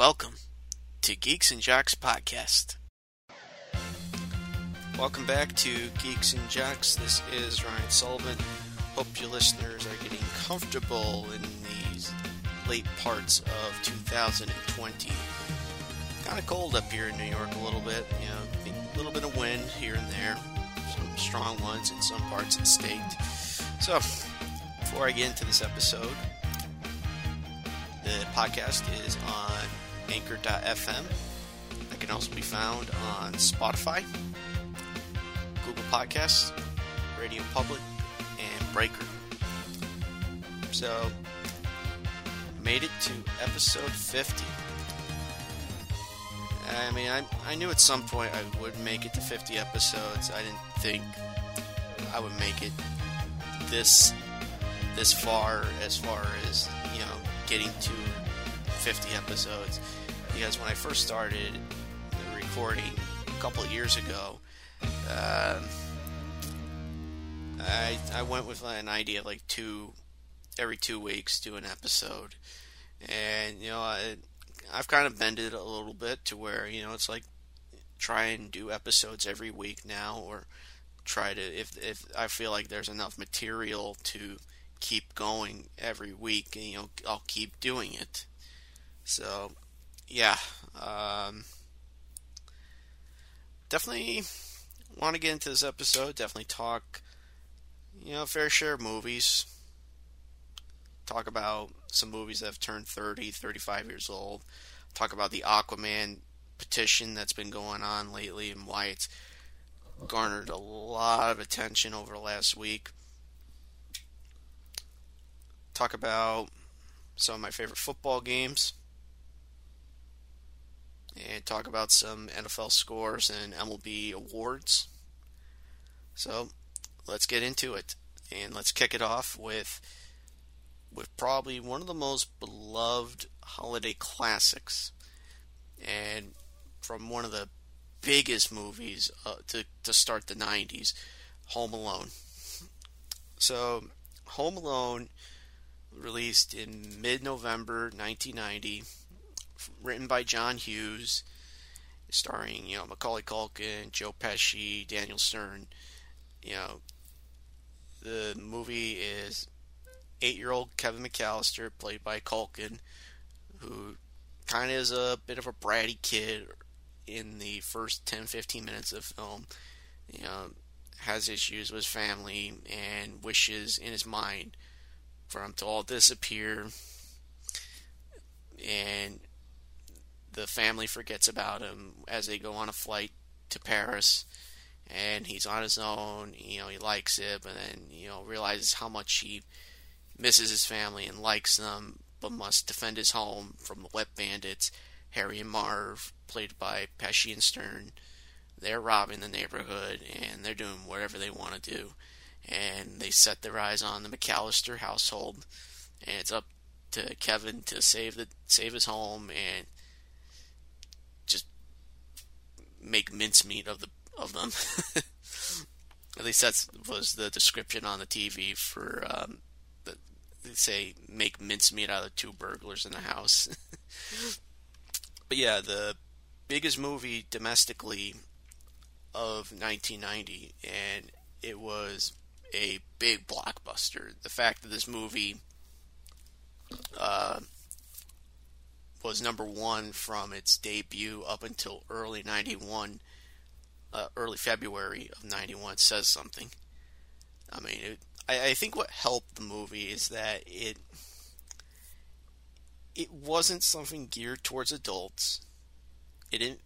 welcome to Geeks and Jocks Podcast. Welcome back to Geeks and Jocks. This is Ryan Sullivan. Hope your listeners are getting comfortable in these late parts of 2020. Kind of cold up here in New York a little bit, you know, a little bit of wind here and there, some strong ones in some parts of the state. So, before I get into this episode, the podcast is on anchor.fm. It can also be found on Spotify, Google Podcasts, Radio Public, and Breaker. So, made it to episode 50. I mean, I, I knew at some point I would make it to 50 episodes. I didn't think I would make it this this far as far as you know getting to 50 episodes because when I first started recording a couple of years ago, uh, I I went with an idea of like two every two weeks do an episode, and you know I I've kind of bended a little bit to where you know it's like try and do episodes every week now or try to if if I feel like there's enough material to keep going every week, you know, I'll keep doing it. So, yeah, um, definitely want to get into this episode. Definitely talk, you know, fair share of movies. Talk about some movies that have turned 30, 35 years old. Talk about the Aquaman petition that's been going on lately and why it's garnered a lot of attention over the last week. Talk about some of my favorite football games. And talk about some NFL scores and MLB awards. So let's get into it. And let's kick it off with with probably one of the most beloved holiday classics. And from one of the biggest movies uh, to to start the 90s, Home Alone. So, Home Alone released in mid-November 1990, written by John Hughes, starring, you know, Macaulay Culkin, Joe Pesci, Daniel Stern. You know, the movie is 8-year-old Kevin McAllister played by Culkin, who kind of is a bit of a bratty kid in the first 10 15 minutes of film you know has issues with family and wishes in his mind for him to all disappear and the family forgets about him as they go on a flight to Paris and he's on his own you know he likes it but then you know realizes how much he misses his family and likes them but must defend his home from the wet bandits Harry and Marv played by Pesci and Stern. They're robbing the neighborhood and they're doing whatever they want to do. And they set their eyes on the McAllister household, and it's up to Kevin to save the save his home and just make mincemeat of the of them. At least that was the description on the TV for um, the, they say make mincemeat out of two burglars in the house. but yeah, the biggest movie domestically of 1990, and it was a big blockbuster. The fact that this movie uh, was number one from its debut up until early 91, uh, early February of 91 says something. I mean, it, I, I think what helped the movie is that it it wasn't something geared towards adults it didn't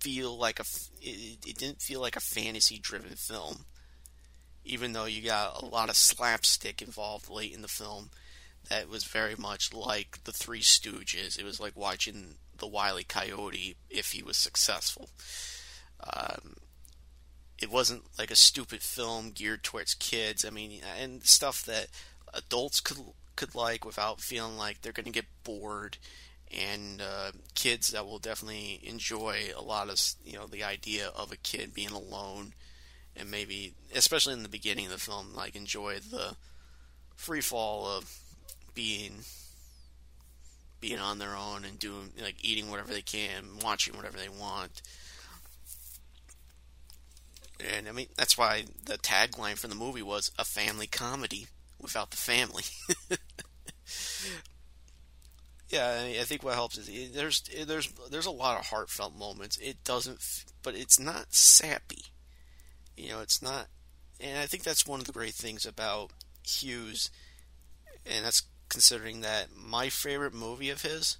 feel like a it, it didn't feel like a fantasy driven film even though you got a lot of slapstick involved late in the film that was very much like the three stooges. It was like watching the wily e. coyote if he was successful. Um, it wasn't like a stupid film geared towards kids. I mean and stuff that adults could could like without feeling like they're going to get bored. And uh, kids that will definitely enjoy a lot of you know the idea of a kid being alone and maybe especially in the beginning of the film like enjoy the free fall of being being on their own and doing like eating whatever they can, watching whatever they want. And I mean that's why the tagline for the movie was a family comedy without the family. yeah, I mean, I, think what helps is eh, there's eh, there's there's a lot of heartfelt moments. It doesn't, but it's not sappy. You know, it's not, and I think that's one of the great things about Hughes, and that's considering that my favorite movie of his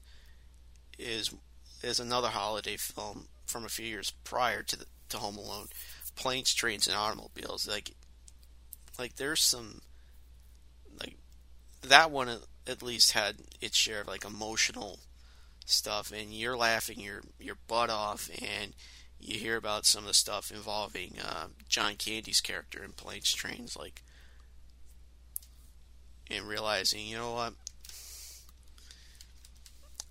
is is another holiday film from a few years prior to the, to Home Alone, Planes, Trains, and Automobiles. Like, like there's some like that one at least had its share of like emotional stuff, and you're laughing your your butt off, and you hear about some of the stuff involving uh, John Candy's character in Planes, Trains, like, and realizing, you know what,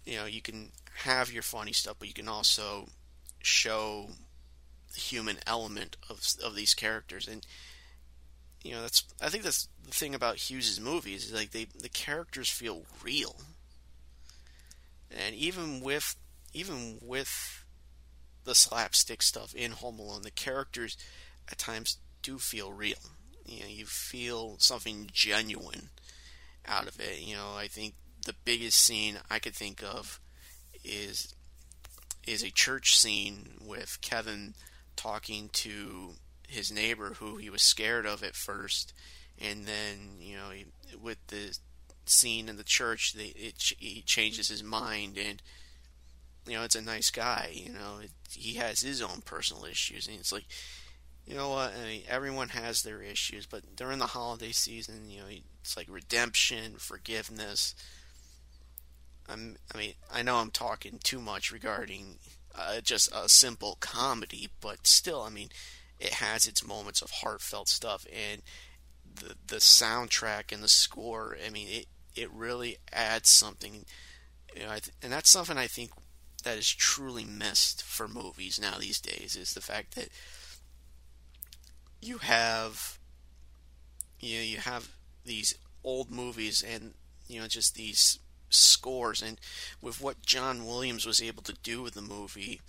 you know, you can have your funny stuff, but you can also show the human element of of these characters, and you know, that's I think that's the thing about Hughes's movies is like they the characters feel real, and even with even with the slapstick stuff in Home Alone, the characters at times do feel real. You know, you feel something genuine out of it. You know, I think the biggest scene I could think of is is a church scene with Kevin talking to his neighbor who he was scared of at first, and then you know he, with the scene in the church, they, it, he changes his mind and you know it's a nice guy. You know it, he has his own personal issues, and it's like you know what? I mean, everyone has their issues, but during the holiday season, you know, it's like redemption, forgiveness. I'm, I mean, I know I'm talking too much regarding uh, just a simple comedy, but still, I mean, it has its moments of heartfelt stuff, and the the soundtrack and the score. I mean, it it really adds something. You know, and that's something I think that is truly missed for movies now these days is the fact that you have you know, you have these old movies and you know just these scores and with what John Williams was able to do with the movie,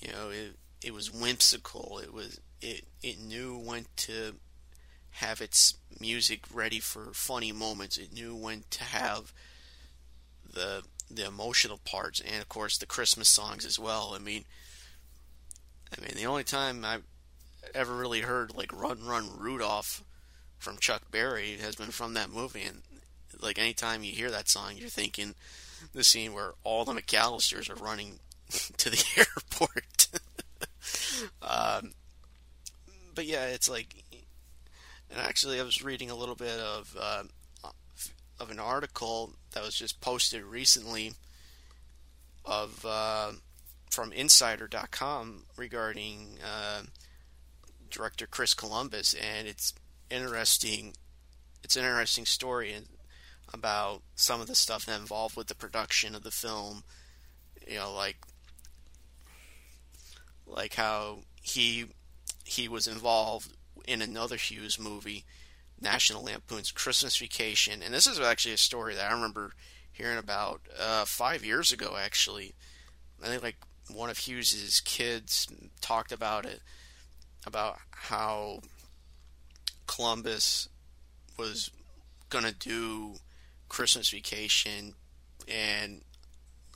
you know, it it was whimsical. It was it it knew when to have its music ready for funny moments. It knew when to have the the emotional parts and of course the Christmas songs as well. I mean I mean the only time I ever really heard like Run Run Rudolph from Chuck Berry has been from that movie and like anytime you hear that song you're thinking the scene where all the McAllisters are running to the airport. um, but yeah, it's like, and actually, I was reading a little bit of uh, of an article that was just posted recently of uh, from Insider.com regarding uh, director Chris Columbus, and it's interesting. It's an interesting story about some of the stuff that involved with the production of the film. You know, like like how he he was involved in another Hughes movie, National Lampoon's Christmas Vacation, and this is actually a story that I remember hearing about uh, five years ago. Actually, I think like one of Hughes's kids talked about it, about how Columbus was gonna do Christmas Vacation, and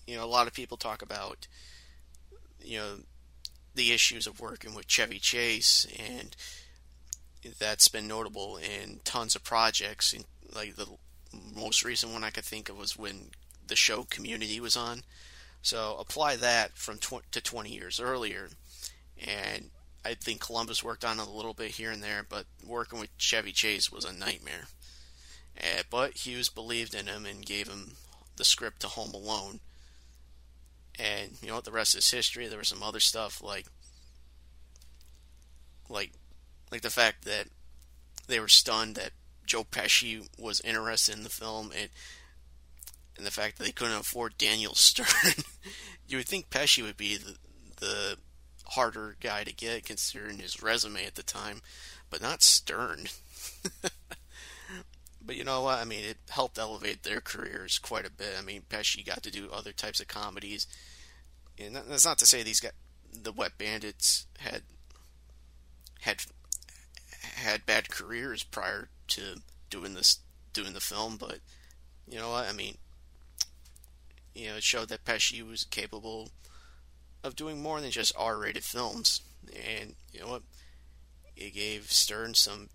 you know a lot of people talk about you know the issues of working with Chevy Chase, and that's been notable in tons of projects. And, Like the most recent one I could think of was when the show Community was on. So apply that from tw- to 20 years earlier, and I think Columbus worked on it a little bit here and there, but working with Chevy Chase was a nightmare. Uh, but Hughes believed in him and gave him the script to Home Alone, and you know what? The rest is history. There was some other stuff like, like, like the fact that they were stunned that Joe Pesci was interested in the film, and and the fact that they couldn't afford Daniel Stern. you would think Pesci would be the the harder guy to get considering his resume at the time, but not Stern. but you know what? I mean, it helped elevate their careers quite a bit. I mean, Pesci got to do other types of comedies, and that's not to say these got the Wet Bandits, had had had bad careers prior to doing this, doing the film. But you know what? I mean, you know, it showed that Pesci was capable of doing more than just R-rated films, and you know what? It gave Stern some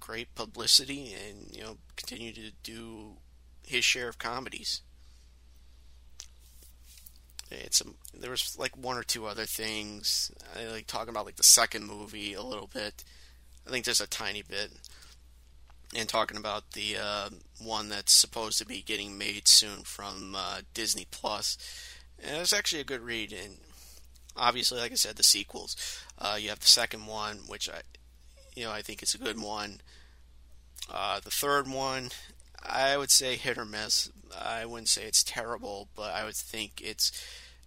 great publicity, and you know, continued to do his share of comedies. It's a, there was like one or two other things. I like talking about like the second movie a little bit. I think just a tiny bit, and talking about the uh, one that's supposed to be getting made soon from uh, Disney Plus. And it was actually a good read, and obviously, like I said, the sequels. Uh, you have the second one, which I, you know, I think it's a good one. Uh, the third one, I would say hit or miss. I wouldn't say it's terrible, but I would think it's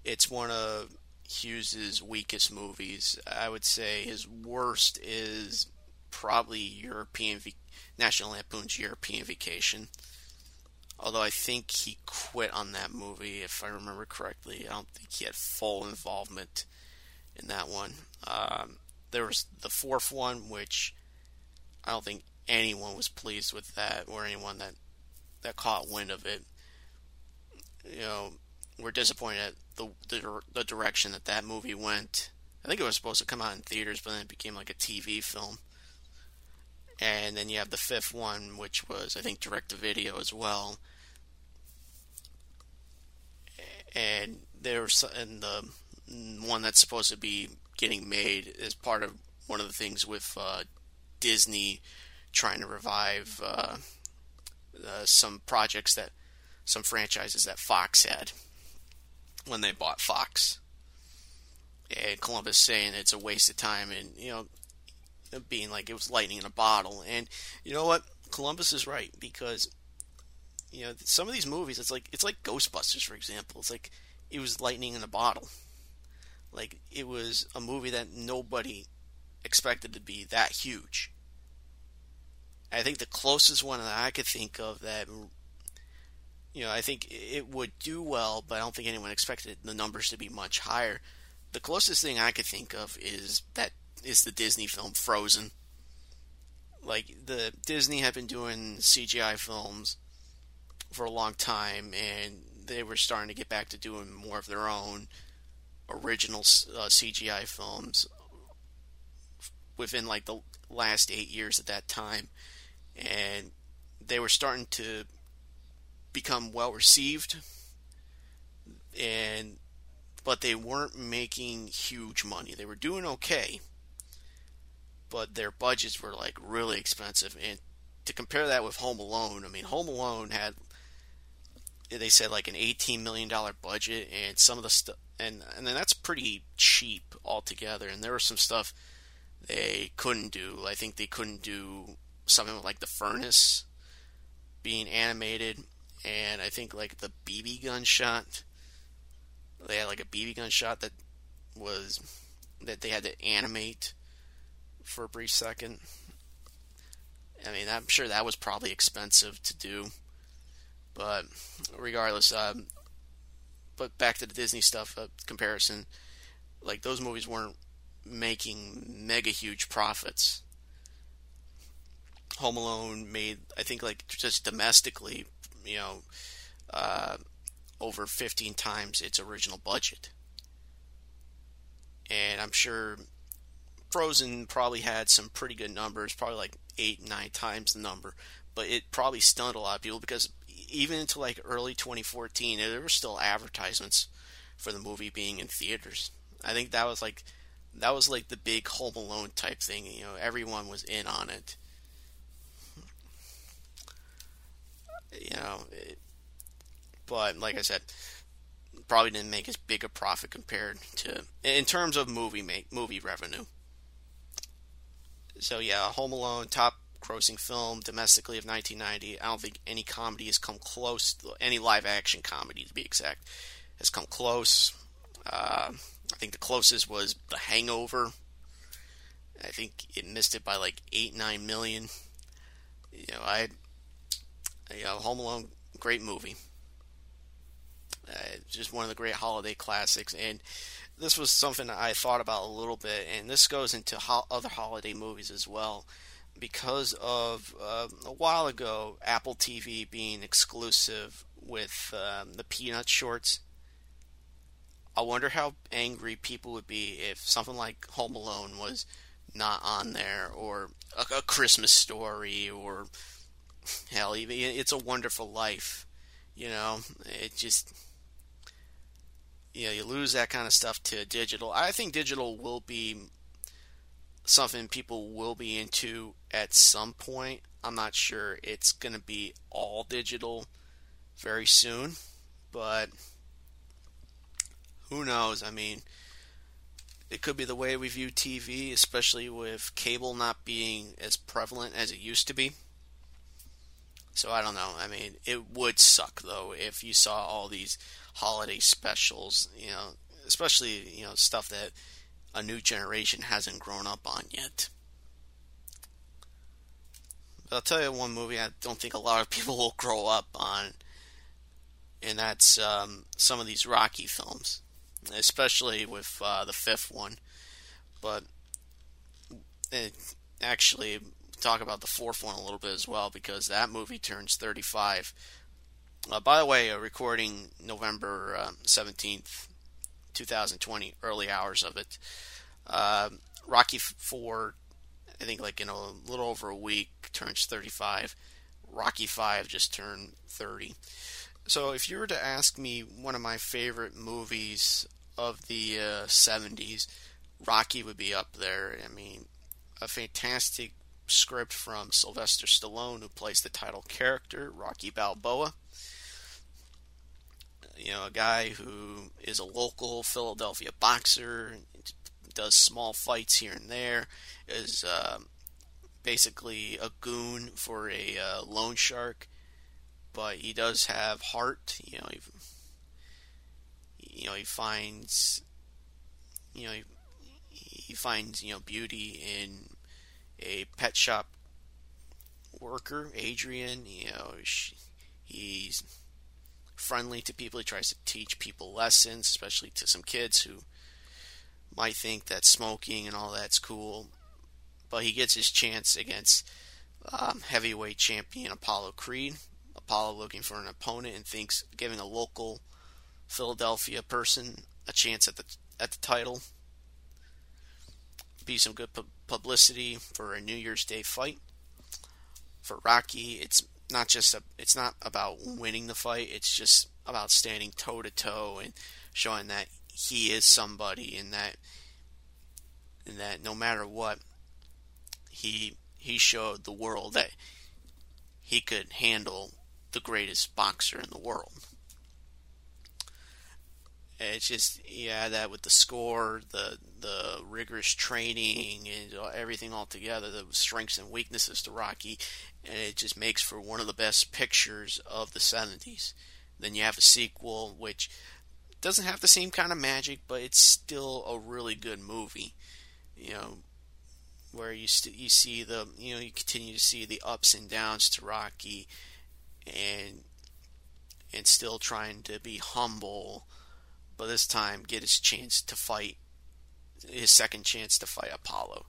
it's one of Hughes's weakest movies. I would say his worst is probably European National Lampoon's European Vacation. Although I think he quit on that movie, if I remember correctly. I don't think he had full involvement in that one. Um, there was the fourth one, which I don't think anyone was pleased with that, or anyone that that caught wind of it. You know, we're disappointed at the, the the direction that that movie went. I think it was supposed to come out in theaters, but then it became like a TV film. And then you have the fifth one, which was I think direct to video as well. And there's and the one that's supposed to be getting made is part of one of the things with uh, Disney trying to revive uh, uh, some projects that some franchises that Fox had when they bought Fox. And Columbus saying it's a waste of time and you know being like it was lightning in a bottle. And you know what? Columbus is right because you know some of these movies it's like it's like Ghostbusters for example. It's like it was lightning in a bottle. Like it was a movie that nobody expected to be that huge. I think the closest one that I could think of that, you know, I think it would do well, but I don't think anyone expected the numbers to be much higher. The closest thing I could think of is that is the Disney film Frozen. Like the Disney had been doing CGI films for a long time, and they were starting to get back to doing more of their own original uh, CGI films within like the last eight years at that time and they were starting to become well received and but they weren't making huge money. They were doing okay, but their budgets were like really expensive. And to compare that with Home Alone, I mean, Home Alone had they said like an eighteen million dollar budget, and some of the stuff, and and then that's pretty cheap altogether. And there was some stuff they couldn't do. I think they couldn't do something like the furnace being animated, and I think like the BB gun shot. They had like a BB gun shot that was that they had to animate for a brief second. I mean, I'm sure that was probably expensive to do, but regardless, um, but back to the Disney stuff uh, comparison, like those movies weren't making mega huge profits. Home Alone made, I think, like just domestically, you know, uh, over 15 times its original budget. And I'm sure Frozen probably had some pretty good numbers, probably like eight, nine times the number, but it probably stunned a lot of people because even into like early 2014, there were still advertisements for the movie being in theaters. I think that was like that was like the big Home Alone type thing. You know, everyone was in on it. you know, it, but like I said, probably didn't make as big a profit compared to in terms of movie make movie revenue. So yeah, Home Alone, top grossing film domestically of 1990. I don't think any comedy has come close. Any live action comedy, to be exact, has come close. Uh, I think the closest was The Hangover. I think it missed it by like eight nine million. You know, I You know, Home Alone, great movie. Uh, just one of the great holiday classics, and this was something I thought about a little bit, and this goes into ho- other holiday movies as well. Because of uh, a while ago, Apple TV being exclusive with um, the Peanut shorts, I wonder how angry people would be if something like Home Alone was not on there, or a, a Christmas Story, or hell, even It's a Wonderful Life. You know, it just you know you lose that kind of stuff to digital. I think digital will be something people will be into at some point. I'm not sure it's going to be all digital very soon, but who knows? I mean, it could be the way we view TV, especially with cable not being as prevalent as it used to be. So I don't know. I mean, it would suck though if you saw all these holiday specials, you know, especially, you know, stuff that a new generation hasn't grown up on yet. But I'll tell you one movie I don't think a lot of people will grow up on, and that's um, some of these Rocky films, especially with uh, the fifth one. But it, actually, talk about the fourth one a little bit as well because that movie turns 35. Uh, by the way, a recording November uh, 17th, 2020, early hours of it. Uh, Rocky 4, I think like in a little over a week, turns 35. Rocky 5 just turned 30. So if you were to ask me one of my favorite movies of the 70s, uh, Rocky would be up there. I mean, a fantastic script from Sylvester Stallone, who plays the title character, Rocky Balboa. You know, a guy who is a local Philadelphia boxer, does small fights here and there, is uh, basically a goon for a uh, loan shark, but he does have heart. You know, he, you know, he finds, you know, he, he finds you know beauty in a pet shop worker, Adrian. You know, she, he's friendly to people. He tries to teach people lessons, especially to some kids who might think that smoking and all that's cool. But he gets his chance against um, heavyweight champion Apollo Creed. Apollo looking for an opponent and thinks giving a local Philadelphia person a chance at the at the title be some good pu- publicity for a New Year's Day fight. For Rocky, it's not just a, it's not about mm. winning the fight. It's just about standing toe to toe and showing that he is somebody, and that and that no matter what, he he showed the world that he could handle the greatest boxer in the world. It's just yeah, that with the score, the the rigorous training, and everything all together, the strengths and weaknesses to Rocky, and it just makes for one of the best pictures of the '70s. Then you have a sequel, which doesn't have the same kind of magic, but it's still a really good movie. You know, where you st- you see the you know you continue to see the ups and downs to Rocky, and and still trying to be humble but this time get his chance to fight his second chance to fight Apollo.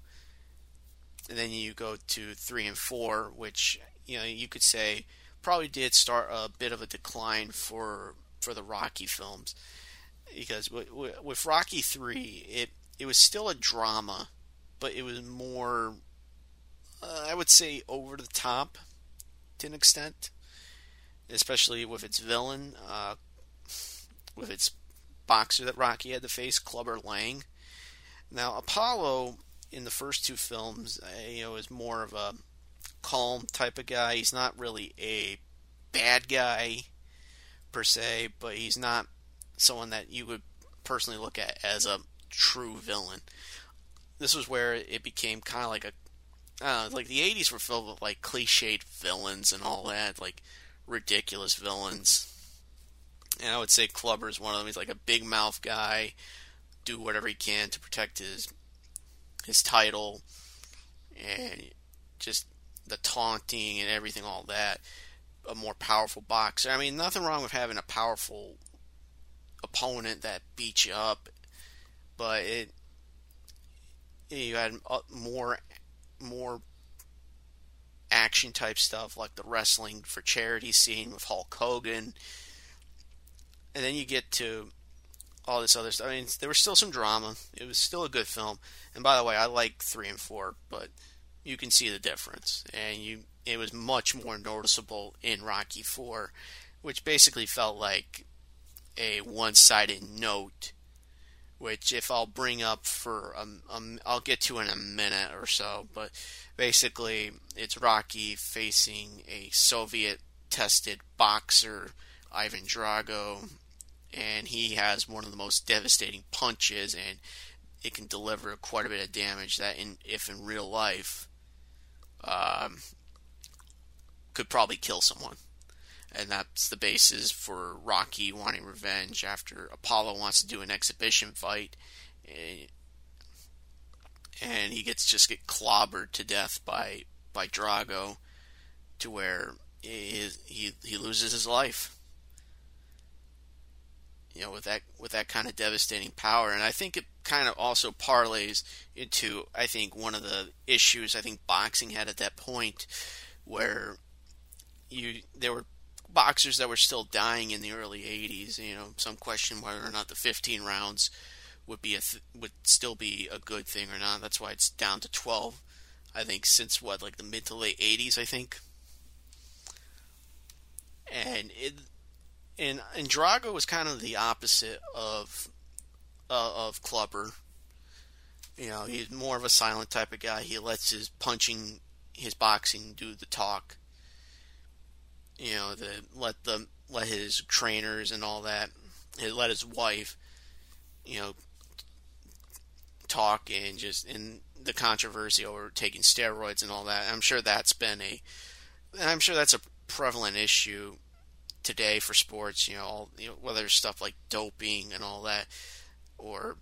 And then you go to three and four, which you know you could say probably did start a bit of a decline for for the Rocky films because with, Rocky three, it it was still a drama, but it was more, uh, I would say, over the top to an extent, especially with its villain, uh, with its boxer that Rocky had to face, Clubber Lang. Now, Apollo in the first two films, uh, you know, is more of a calm type of guy. He's not really a bad guy per se, but he's not someone that you would personally look at as a true villain. This was where it became kind of like a uh, like the 80s were filled with like cliched villains and all that, like ridiculous villains and I would say Clubber is one of them. He's like a big mouth guy, do whatever he can to protect his his title, and just the taunting and everything, all that. a more powerful boxer. I mean, nothing wrong with having a powerful opponent that beats you up, but it you had more more action type stuff like the wrestling for charity scene with Hulk Hogan, and then you get to all this other stuff. I mean, there was still some drama. It was still a good film. And by the way, I like three and four, but you can see the difference, and you it was much more noticeable in Rocky Four, which basically felt like a one-sided note. Which, if I'll bring up for, um, um, I'll get to in a minute or so, but basically, it's Rocky facing a Soviet-tested boxer, Ivan Drago, and he has one of the most devastating punches, and it can deliver quite a bit of damage that, in, if in real life, um, could probably kill someone. And that's the basis for Rocky wanting revenge after Apollo wants to do an exhibition fight. And he gets just get clobbered to death by by Drago to where he, he he loses his life. You know, with that with that kind of devastating power, and I think it kind of also parlays into I think one of the issues I think boxing had at that point, where you there were boxers that were still dying in the early 80s. You know, some question whether or not the 15 rounds would be a th- would still be a good thing or not. That's why it's down to 12. I think since what like the mid to late 80s, I think. And it and and Drago was kind of the opposite of uh, of Clubber. You know, he's more of a silent type of guy. He lets his punching, his boxing do the talk you know, the let the let his trainers and all that, let his wife, you know, talk and just in the controversy over taking steroids and all that. I'm sure that's been a, I'm sure that's a prevalent issue today for sports. You know, all, you know whether it's stuff like doping and all that, or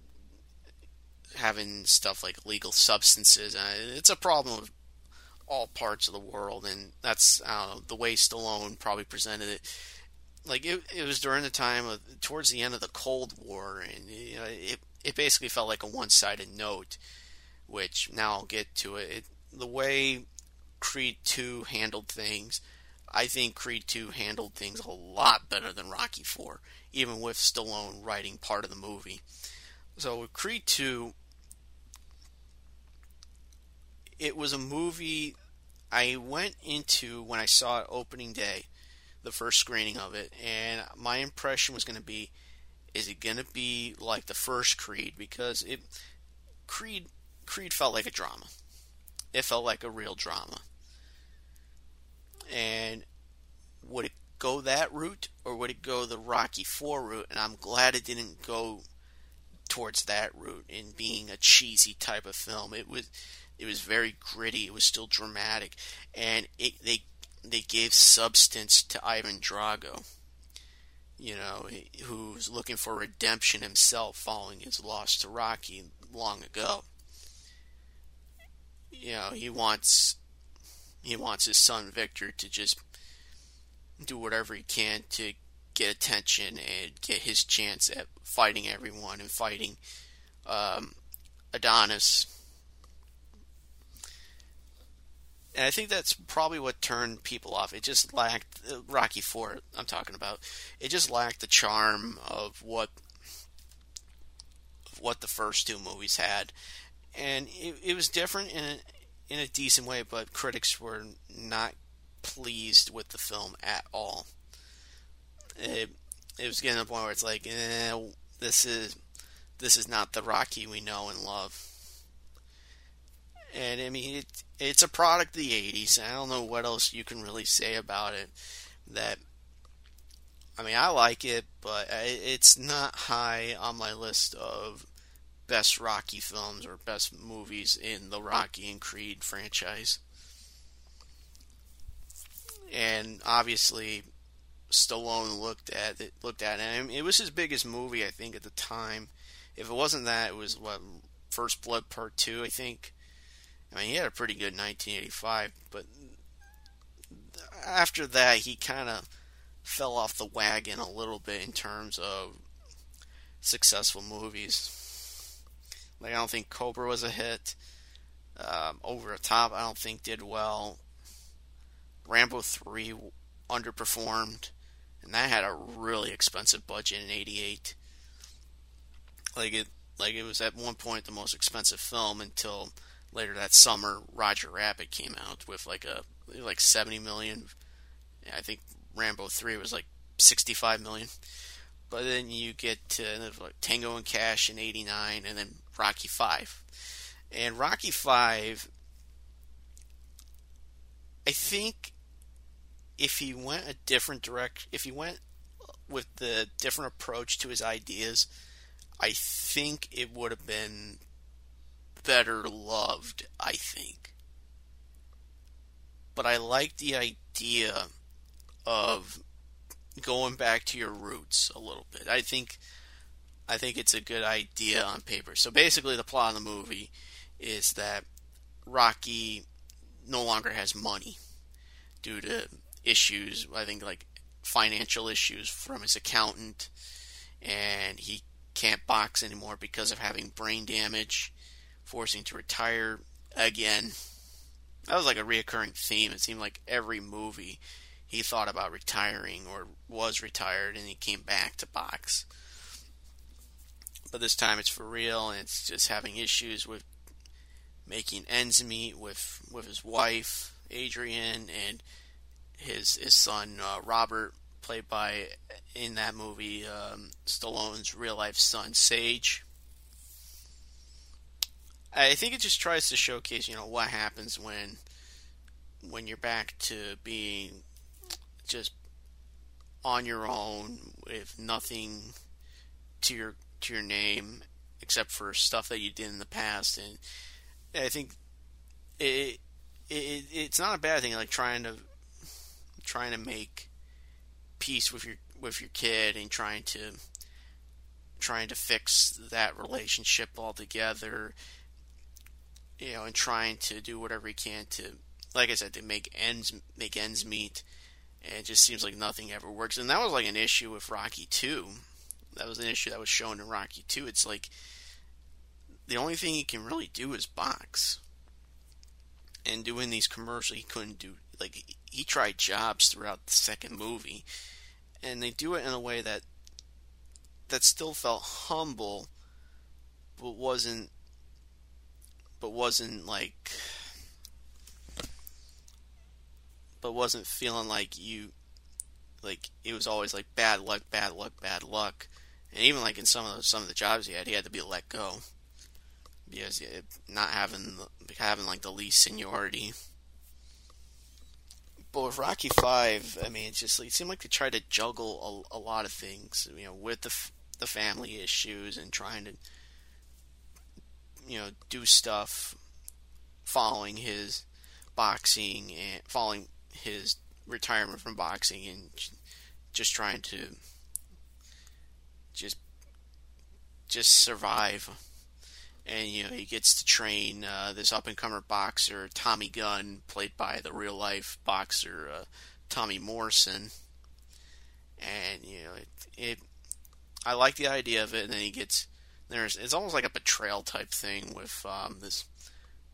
having stuff like legal substances. Uh, it's a problem with all parts of the world, and that's know the way Stallone probably presented it. Like it, it was during the time of towards the end of the Cold War, and you know, it it basically felt like a one-sided note. Which now I'll get to it. it the way Creed Two handled things, I think Creed Two handled things a lot better than Rocky Four, even with Stallone writing part of the movie. So with Creed Two, it was a movie I went into when I saw it opening day, the first screening of it, and my impression was going to be is it going to be like the first Creed because it Creed Creed felt like a drama. It felt like a real drama. And would it go that route or would it go the Rocky 4 route? And I'm glad it didn't go towards that route in being a cheesy type of film. It was it was very gritty. It was still dramatic, and it, they they gave substance to Ivan Drago. You know, who's looking for redemption himself following his loss to Rocky long ago. You know, he wants he wants his son Victor to just do whatever he can to get attention and get his chance at fighting everyone and fighting um, Adonis and I think that's probably what turned people off. It just lacked uh, Rocky Four. I'm talking about. It just lacked the charm of what of what the first two movies had, and it, it was different in in a decent way. But critics were not pleased with the film at all. It, it was getting to the point where it's like, eh, this is this is not the Rocky we know and love. And I mean, it, it's a product of the 80s. I don't know what else you can really say about it. That, I mean, I like it, but it's not high on my list of best Rocky films or best movies in the Rocky and Creed franchise. And obviously, Stallone looked at it. Looked at it. And it was his biggest movie, I think, at the time. If it wasn't that, it was what First Blood Part Two, I think. I mean, he had a pretty good 1985, but after that, he kind of fell off the wagon a little bit in terms of successful movies. Like I don't think Cobra was a hit. Um, Over the Top, I don't think did well. Rambo three underperformed, and that had a really expensive budget in '88. Like it, like it was at one point the most expensive film until later that summer. Roger Rabbit came out with like a like 70 million. I think Rambo 3 was like 65 million. But then you get to like Tango and Cash in 89 and then Rocky 5. And Rocky 5 I think if he went a different direct if he went with the different approach to his ideas, I think it would have been better loved, I think but I like the idea of going back to your roots a little bit. I think I think it's a good idea on paper. So basically the plot of the movie is that Rocky no longer has money due to issues, I think like financial issues from his accountant and he can't box anymore because of having brain damage, forcing to retire again that was like a reoccurring theme. It seemed like every movie he thought about retiring or was retired and he came back to box. But this time it's for real and it's just having issues with making ends meet with with his wife Adrian and his his son uh, Robert played by in that movie um, Stallone's real life son Sage. I think it just tries to showcase, you know, what happens when when you're back to being just on your own with nothing to your to your name except for stuff that you did in the past and I think it, it it's not a bad thing like trying to trying to make peace with your with your kid and trying to trying to fix that relationship altogether you know, and trying to do whatever he can to, like I said, to make ends make ends meet. And it just seems like nothing ever works. And that was like an issue with Rocky Two. That was an issue that was shown in Rocky Two. It's like the only thing he can really do is box. And doing these commercials, he couldn't do. Like he tried jobs throughout the second movie, and they do it in a way that that still felt humble, but wasn't but wasn't like but wasn't feeling like you like it was always like bad luck, bad luck, bad luck. And even like in some of the, some of the jobs he had, he had to be let go because not having having like the least seniority. But with Rocky Five, I mean, it just it seemed like they tried to juggle a, a lot of things, you know, with the the family issues and trying to you know, do stuff following his boxing and following his retirement from boxing and just trying to just just survive. And you know he gets to train uh, this up and comer boxer Tommy Gunn, played by the real life boxer uh, Tommy Morrison. And you know it, it, I like the idea of it. And then he gets there's it's almost like a betrayal type thing with um, this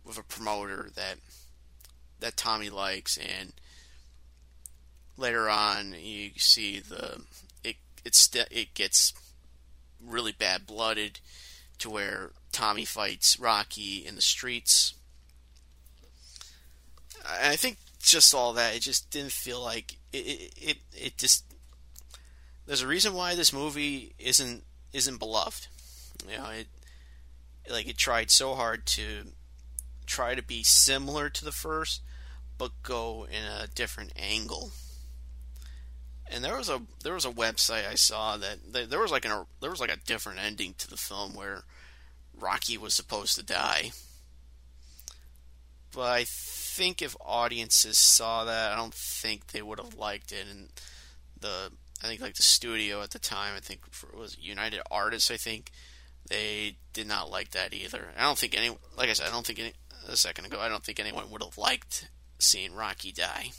with a promoter that that Tommy likes, and later on you see the it it's it gets really bad blooded to where Tommy fights Rocky in the streets. I think just all that it just didn't feel like it it, it, just there's a reason why this movie isn't isn't beloved you know, it like it tried so hard to try to be similar to the first, but go in a different angle. And there was a there was a website I saw that there was like an there was like a different ending to the film where Rocky was supposed to die. But I think if audiences saw that, I don't think they would have liked it. And the I think like the studio at the time, I think for, was United Artists, I think they did not like that either. I don't think any, like I said, I don't think any, a second ago, I don't think anyone would have liked seeing Rocky die.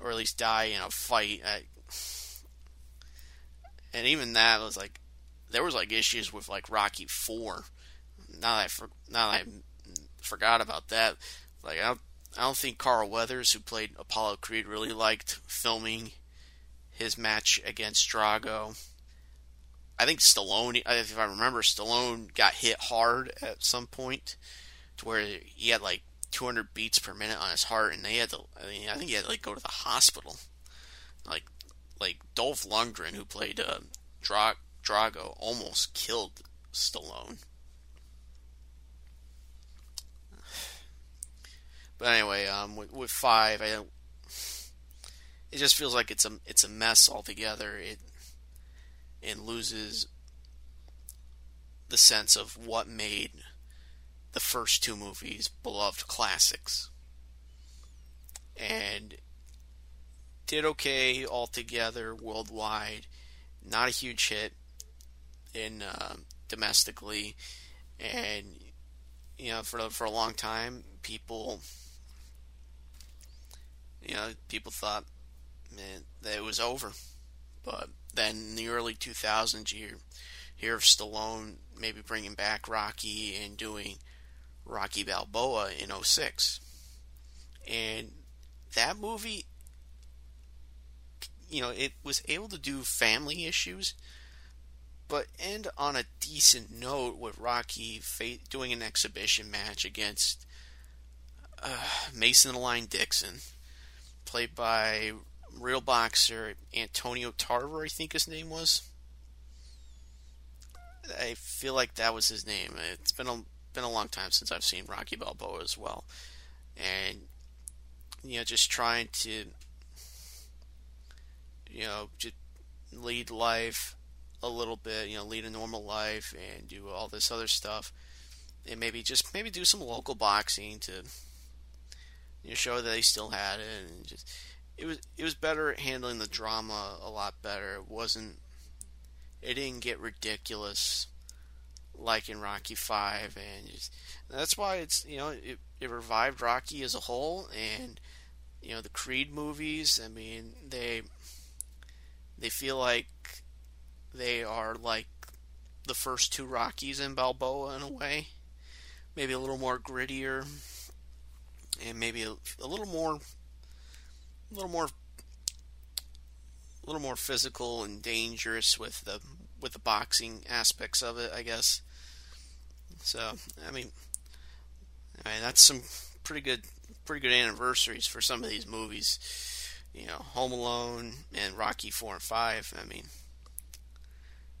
Or at least die in a fight. I, and even that was like there was like issues with like Rocky Four. Now that I for, now that I forgot about that, like I don't, I don't think Carl Weathers, who played Apollo Creed, really liked filming his match against Drago. I think Stallone, if I remember, Stallone got hit hard at some point to where he had like 200 beats per minute on his heart, and they had to. I mean, I think he had to like go to the hospital. Like, like Dolph Lundgren, who played uh, Dra- Drago, almost killed Stallone. But anyway, um, with, with five, I. It just feels like it's a it's a mess altogether. It and loses the sense of what made the first two movies beloved classics. And did okay altogether worldwide. Not a huge hit in uh, domestically, and you know for for a long time people you know people thought man that it was over, but then in the early 2000s, you hear of Stallone maybe bringing back Rocky and doing Rocky Balboa in 06. And that movie, you know, it was able to do family issues, but end on a decent note with Rocky doing an exhibition match against uh, Mason Line Dixon, played by real boxer Antonio Tarver, I think his name was. I feel like that was his name. It's been a been a long time since I've seen Rocky Balboa as well, and you know, just trying to you know just lead life a little bit, you know, lead a normal life and do all this other stuff, and maybe just maybe do some local boxing to you know, show that they still had it, and just it was it was better at handling the drama a lot better. It wasn't it didn't get ridiculous like in Rocky Five, and just, that's why it's you know it, it revived Rocky as a whole, and you know the Creed movies. I mean they they feel like they are like the first two Rockies in Balboa in a way, maybe a little more grittier, and maybe a, a little more a little more a little more physical and dangerous with the with the boxing aspects of it, I guess. So, I mean, I mean that's some pretty good pretty good anniversaries for some of these movies. You know, Home Alone and Rocky 4 and 5. I mean,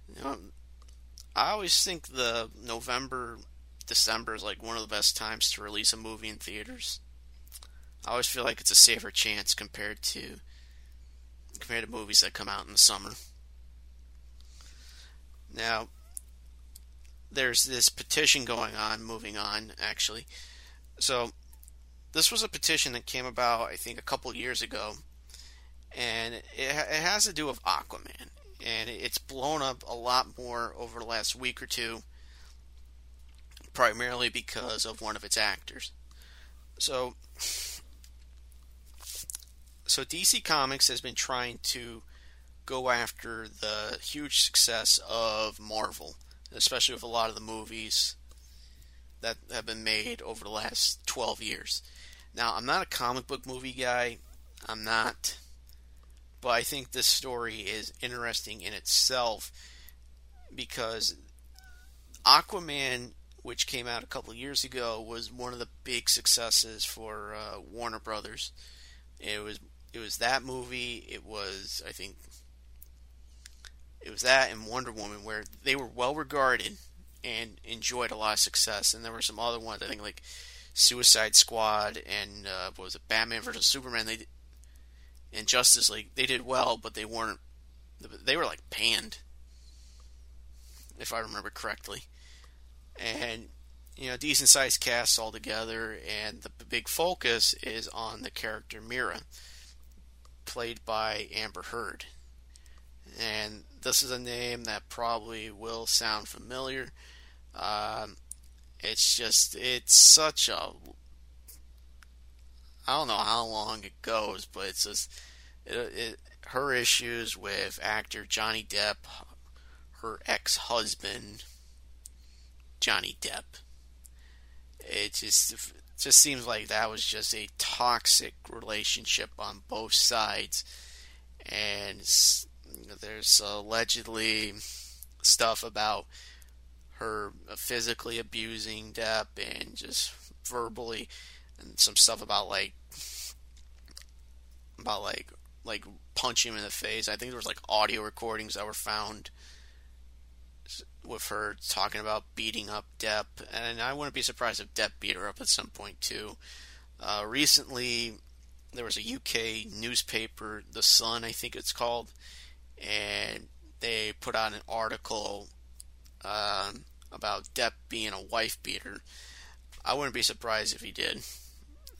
you know, I always think the November December is like one of the best times to release a movie in theaters. I always feel like it's a safer chance compared to compared to movies that come out in the summer. Now, there's this petition going on, moving on, actually. So, this was a petition that came about, I think, a couple years ago, and it, it has to do with Aquaman. And it's blown up a lot more over the last week or two, primarily because of one of its actors. So, so DC Comics has been trying to go after the huge success of Marvel, especially with a lot of the movies that have been made over the last 12 years. Now, I'm not a comic book movie guy. I'm not. But I think this story is interesting in itself because Aquaman, which came out a couple years ago, was one of the big successes for uh, Warner Brothers. It was it was that movie. It was, I think, it was that and Wonder Woman where they were well regarded and enjoyed a lot of success. And there were some other ones, I think, like Suicide Squad and uh, what was it, Batman versus Superman. They and Justice League. They did well, but they weren't. They were like panned, if I remember correctly. And you know, decent sized cast altogether, and the big focus is on the character Mera, played by Amber Heard. And this is a name that probably will sound familiar. Um, it's just, it's such a. I don't know how long it goes, but it's just. it, it, her issues with actor Johnny Depp, her ex-husband Johnny Depp. It just just seems like that was just a toxic relationship on both sides, and there's allegedly stuff about her physically abusing Depp and just verbally, and some stuff about like about like like punch him in the face. I think there was like audio recordings that were found with her talking about beating up Depp, and I wouldn't be surprised if Depp beat her up at some point too. Uh, recently, there was a UK newspaper, The Sun, I think it's called, and they put out an article um, about Depp being a wife beater. I wouldn't be surprised if he did.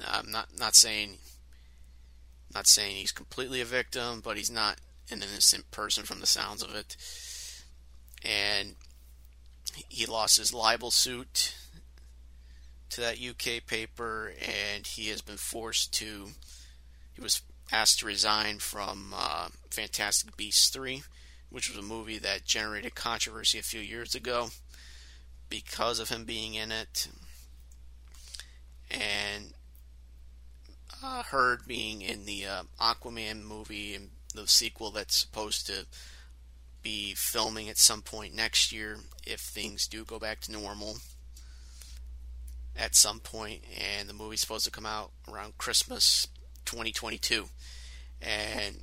I'm not not saying not saying he's completely a victim, but he's not an innocent person from the sounds of it. And he lost his libel suit to that UK paper, and he has been forced to. He was asked to resign from uh, Fantastic Beasts 3, which was a movie that generated controversy a few years ago because of him being in it. And uh, Heard being in the uh, Aquaman movie and the sequel that's supposed to be filming at some point next year if things do go back to normal at some point and the movie's supposed to come out around Christmas 2022 and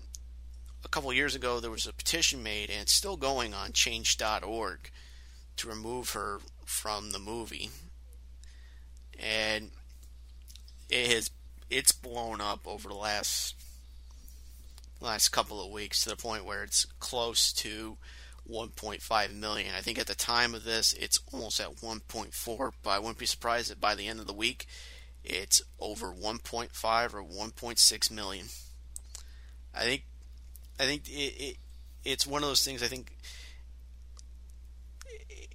a couple years ago there was a petition made and it's still going on change.org to remove her from the movie and it has it's blown up over the last last couple of weeks to the point where it's close to 1.5 million. I think at the time of this, it's almost at 1.4, but I wouldn't be surprised if by the end of the week, it's over 1.5 or 1.6 million. I think, I think it, it it's one of those things. I think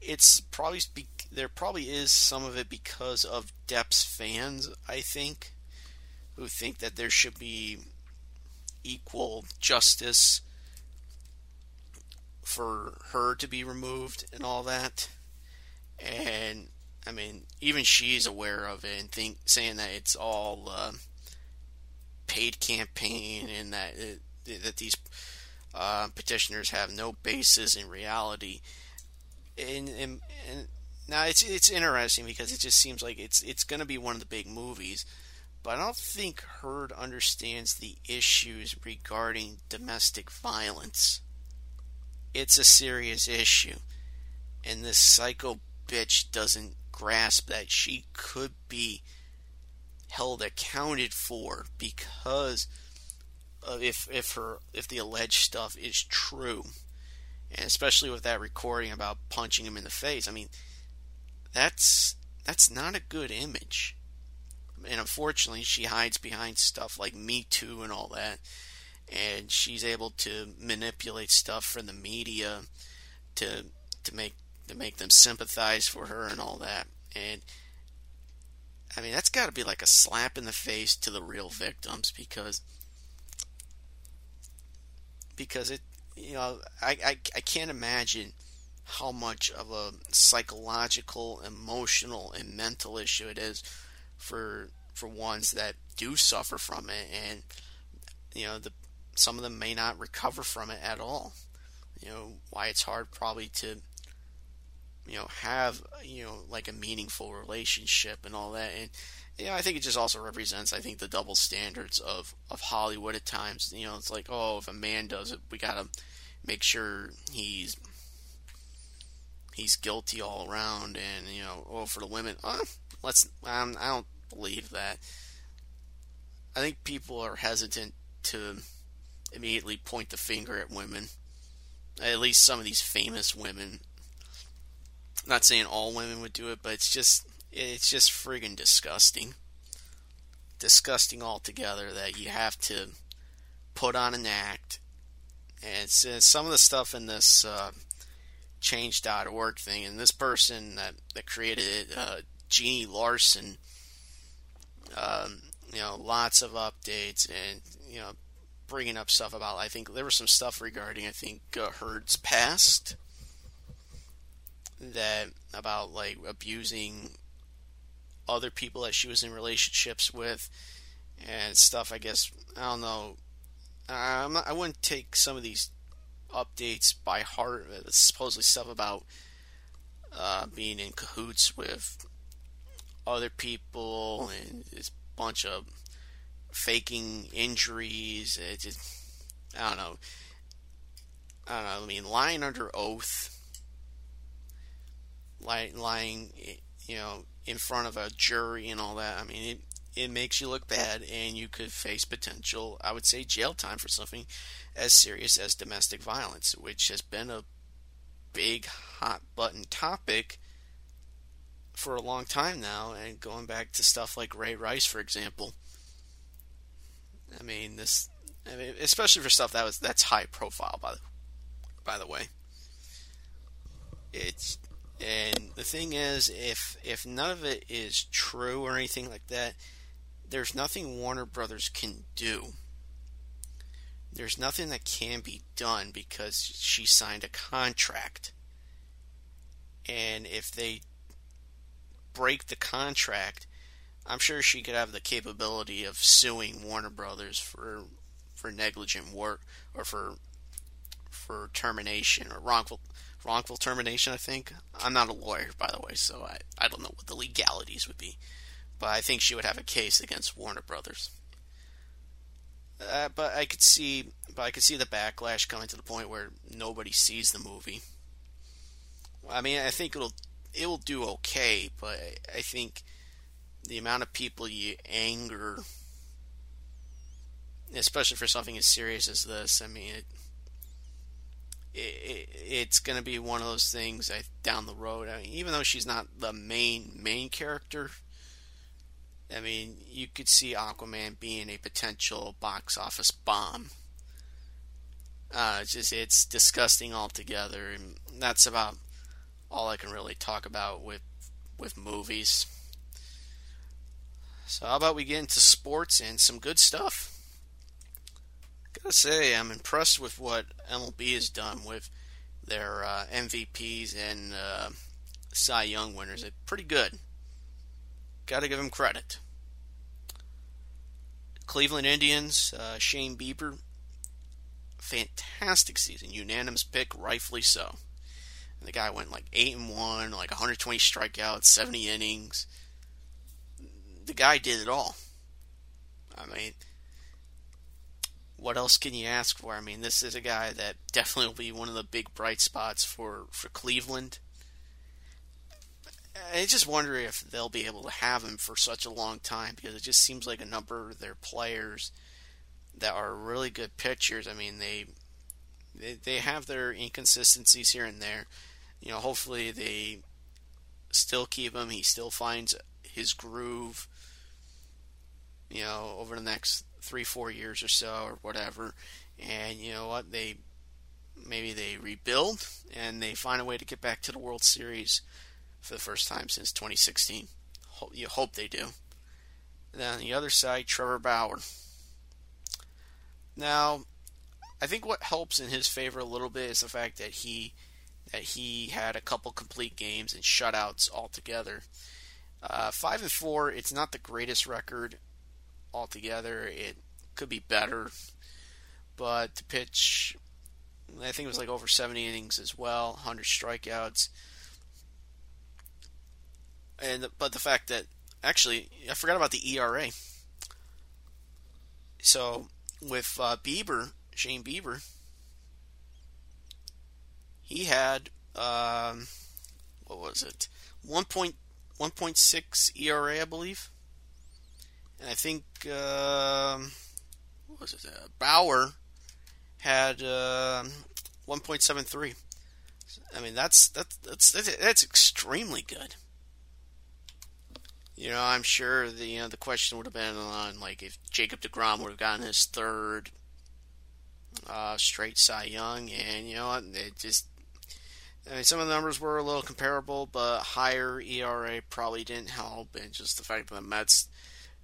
it's probably there probably is some of it because of Depp's fans. I think who think that there should be equal justice for her to be removed and all that. And I mean, even she's aware of it and think saying that it's all uh, paid campaign and that it, that these uh, petitioners have no basis in reality. And, and, and now it's it's interesting because it just seems like it's it's going to be one of the big movies but I don't think Heard understands the issues regarding domestic violence. It's a serious issue, and this psycho bitch doesn't grasp that she could be held accounted for because if if her if the alleged stuff is true, and especially with that recording about punching him in the face. I mean, that's that's not a good image and unfortunately, she hides behind stuff like Me Too and all that, and she's able to manipulate stuff from the media to to make to make them sympathize for her and all that. And I mean, that's got to be like a slap in the face to the real victims because because it you know I, I, I can't imagine how much of a psychological, emotional, and mental issue it is for for ones that do suffer from it, and you know the some of them may not recover from it at all. You know why it's hard probably to you know have you know like a meaningful relationship and all that, and know I think it just also represents I think the double standards of of Hollywood at times. You know it's like oh if a man does it, we gotta make sure he's he's guilty all around, and you know, oh, for the women, uh, let's. Um, I don't believe that. I think people are hesitant to immediately point the finger at women. At least some of these famous women. I'm not saying all women would do it, but it's just it's just friggin' disgusting. Disgusting altogether that you have to put on an act. And uh, some of the stuff in this uh, change.org thing, and this person that, that created it, uh, Jeannie Larson, um, you know, lots of updates and, you know, bringing up stuff about. I think there was some stuff regarding I think uh, Heard's past that about like abusing other people that she was in relationships with and stuff. I guess I don't know. I'm not, I wouldn't take some of these updates by heart. It's supposedly stuff about uh, being in cahoots with other people and this bunch of faking injuries. It just, I don't know. I don't know. I mean, lying under oath, lying, lying, you know, in front of a jury and all that. I mean, it it makes you look bad, and you could face potential, I would say, jail time for something as serious as domestic violence, which has been a big hot button topic for a long time now, and going back to stuff like Ray Rice, for example. I mean, this, I mean, especially for stuff that was that's high profile, by the, by the way. It's and the thing is, if if none of it is true or anything like that, there's nothing Warner Brothers can do. There's nothing that can be done because she signed a contract. And if they break the contract, I'm sure she could have the capability of suing Warner Brothers for for negligent work or for for termination or wrongful wrongful termination. I think I'm not a lawyer, by the way, so I I don't know what the legalities would be but I think she would have a case against Warner Brothers. Uh, but I could see, but I could see the backlash coming to the point where nobody sees the movie. I mean, I think it'll it will do okay, but I think the amount of people you anger, especially for something as serious as this, I mean, it, it, it's going to be one of those things I, down the road. I mean, even though she's not the main main character, I mean, you could see Aquaman being a potential box office bomb. Uh, it's just it's disgusting altogether, and that's about all I can really talk about with with movies. So how about we get into sports and some good stuff? Gotta say, I'm impressed with what MLB has done with their uh, MVPs and uh, Cy Young winners. It's pretty good. Got to give him credit. Cleveland Indians, uh, Shane Bieber, fantastic season, unanimous pick, rightfully so. And the guy went like eight and one, like 120 strikeouts, 70 innings. The guy did it all. I mean, what else can you ask for? I mean, this is a guy that definitely will be one of the big bright spots for for Cleveland. I just wonder if they'll be able to have him for such a long time because it just seems like a number of their players that are really good pitchers. I mean, they they, they have their inconsistencies here and there. You know, hopefully they still keep him. He still finds his groove. You know, over the next three, four years or so, or whatever. And you know what? They maybe they rebuild and they find a way to get back to the World Series for the first time since 2016. You hope they do. And then on the other side, Trevor Bauer. Now, I think what helps in his favor a little bit is the fact that he that he had a couple complete games and shutouts altogether. Uh, five and four, it's not the greatest record altogether. It could be better, but to pitch, I think it was like over 70 innings as well, 100 strikeouts and but the fact that actually I forgot about the ERA. So with uh, Bieber, Shane Bieber, he had um, what was it, one point one point six ERA, I believe, and I think um, what was it? Uh, Bauer had uh, seven three. I mean that's that's that's that's extremely good. You know, I'm sure the you know the question would have been on like if Jacob Degrom would have gotten his third uh, straight Cy Young, and you know it just. I mean, some of the numbers were a little comparable, but higher ERA probably didn't help, and just the fact that the Mets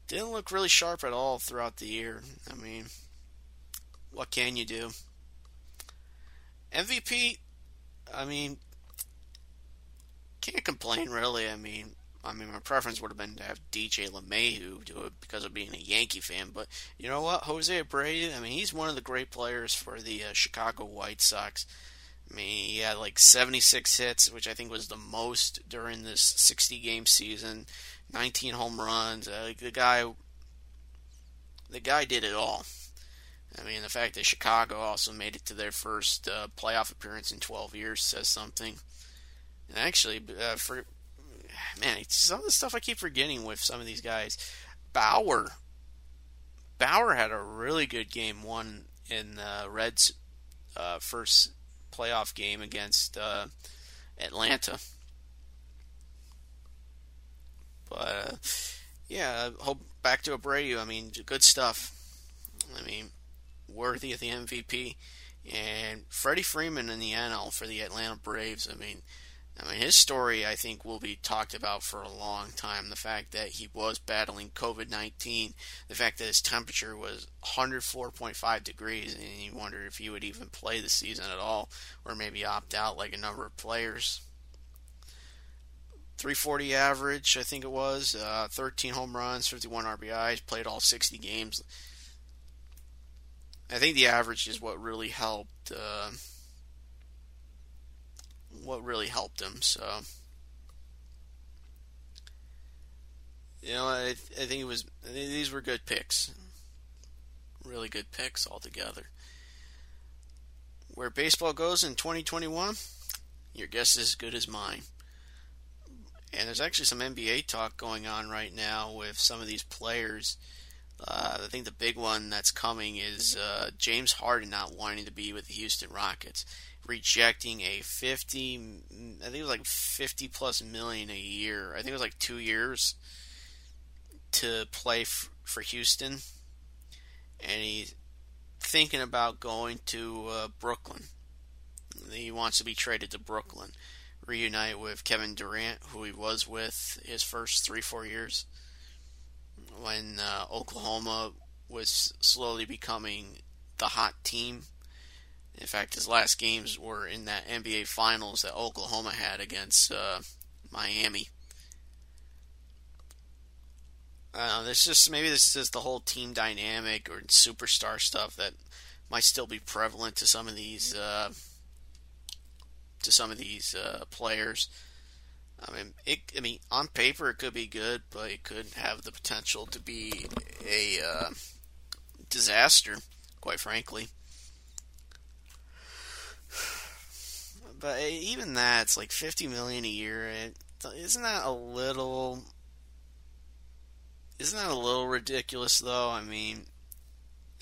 didn't look really sharp at all throughout the year. I mean, what can you do? MVP, I mean, can't complain really. I mean, I mean, my preference would have been to have DJ LeMahieu do it because of being a Yankee fan. But you know what, Jose Abreu, I mean, he's one of the great players for the uh, Chicago White Sox. I mean, he had like 76 hits, which I think was the most during this 60 game season. 19 home runs. Uh, the guy, the guy did it all. I mean, the fact that Chicago also made it to their first uh, playoff appearance in 12 years says something. And actually, uh, for man, some of the stuff I keep forgetting with some of these guys. Bauer, Bauer had a really good game one in the Reds' uh, first playoff game against uh, Atlanta. But uh, yeah, hope back to Abreu. I mean, good stuff. I mean, worthy of the MVP. And Freddie Freeman in the NL for the Atlanta Braves. I mean, I mean, his story, I think, will be talked about for a long time. The fact that he was battling COVID 19, the fact that his temperature was 104.5 degrees, and you wonder if he would even play the season at all, or maybe opt out like a number of players. 340 average, I think it was, uh, 13 home runs, 51 RBIs, played all 60 games. I think the average is what really helped. Uh, what really helped him. So, you know, I, I think it was these were good picks, really good picks altogether. Where baseball goes in 2021, your guess is as good as mine. And there's actually some NBA talk going on right now with some of these players. Uh, I think the big one that's coming is uh, James Harden not wanting to be with the Houston Rockets rejecting a 50 I think it was like 50 plus million a year. I think it was like 2 years to play f- for Houston. And he's thinking about going to uh, Brooklyn. He wants to be traded to Brooklyn, reunite with Kevin Durant, who he was with his first 3-4 years when uh, Oklahoma was slowly becoming the hot team in fact, his last games were in that NBA Finals that Oklahoma had against uh, Miami. Uh, this just maybe this is the whole team dynamic or superstar stuff that might still be prevalent to some of these uh, to some of these uh, players. I mean, it. I mean, on paper it could be good, but it could have the potential to be a uh, disaster, quite frankly. But even that, it's like fifty million a year. Isn't that a little? Isn't that a little ridiculous, though? I mean,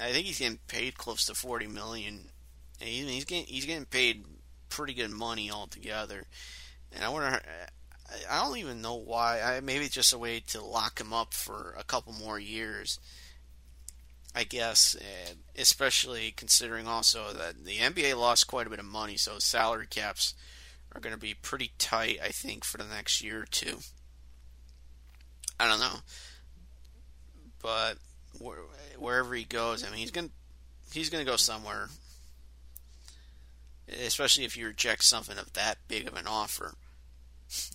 I think he's getting paid close to forty million. He's getting he's getting paid pretty good money altogether. And I wonder, I don't even know why. I, maybe it's just a way to lock him up for a couple more years. I guess, especially considering also that the NBA lost quite a bit of money, so salary caps are going to be pretty tight, I think, for the next year or two. I don't know, but wherever he goes, I mean, he's going he's going to go somewhere. Especially if you reject something of that big of an offer.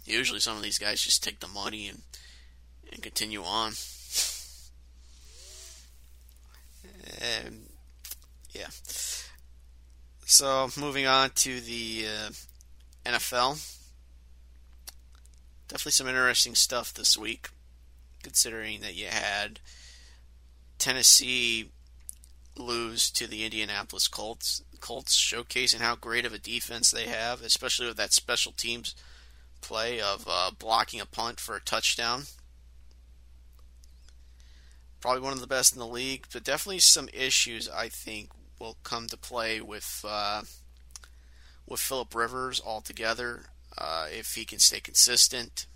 Usually, some of these guys just take the money and and continue on. And yeah. So moving on to the uh, NFL. Definitely some interesting stuff this week, considering that you had Tennessee lose to the Indianapolis Colts. Colts showcasing how great of a defense they have, especially with that special teams play of uh, blocking a punt for a touchdown probably one of the best in the league, but definitely some issues I think will come to play with uh, with Philip Rivers altogether uh, if he can stay consistent.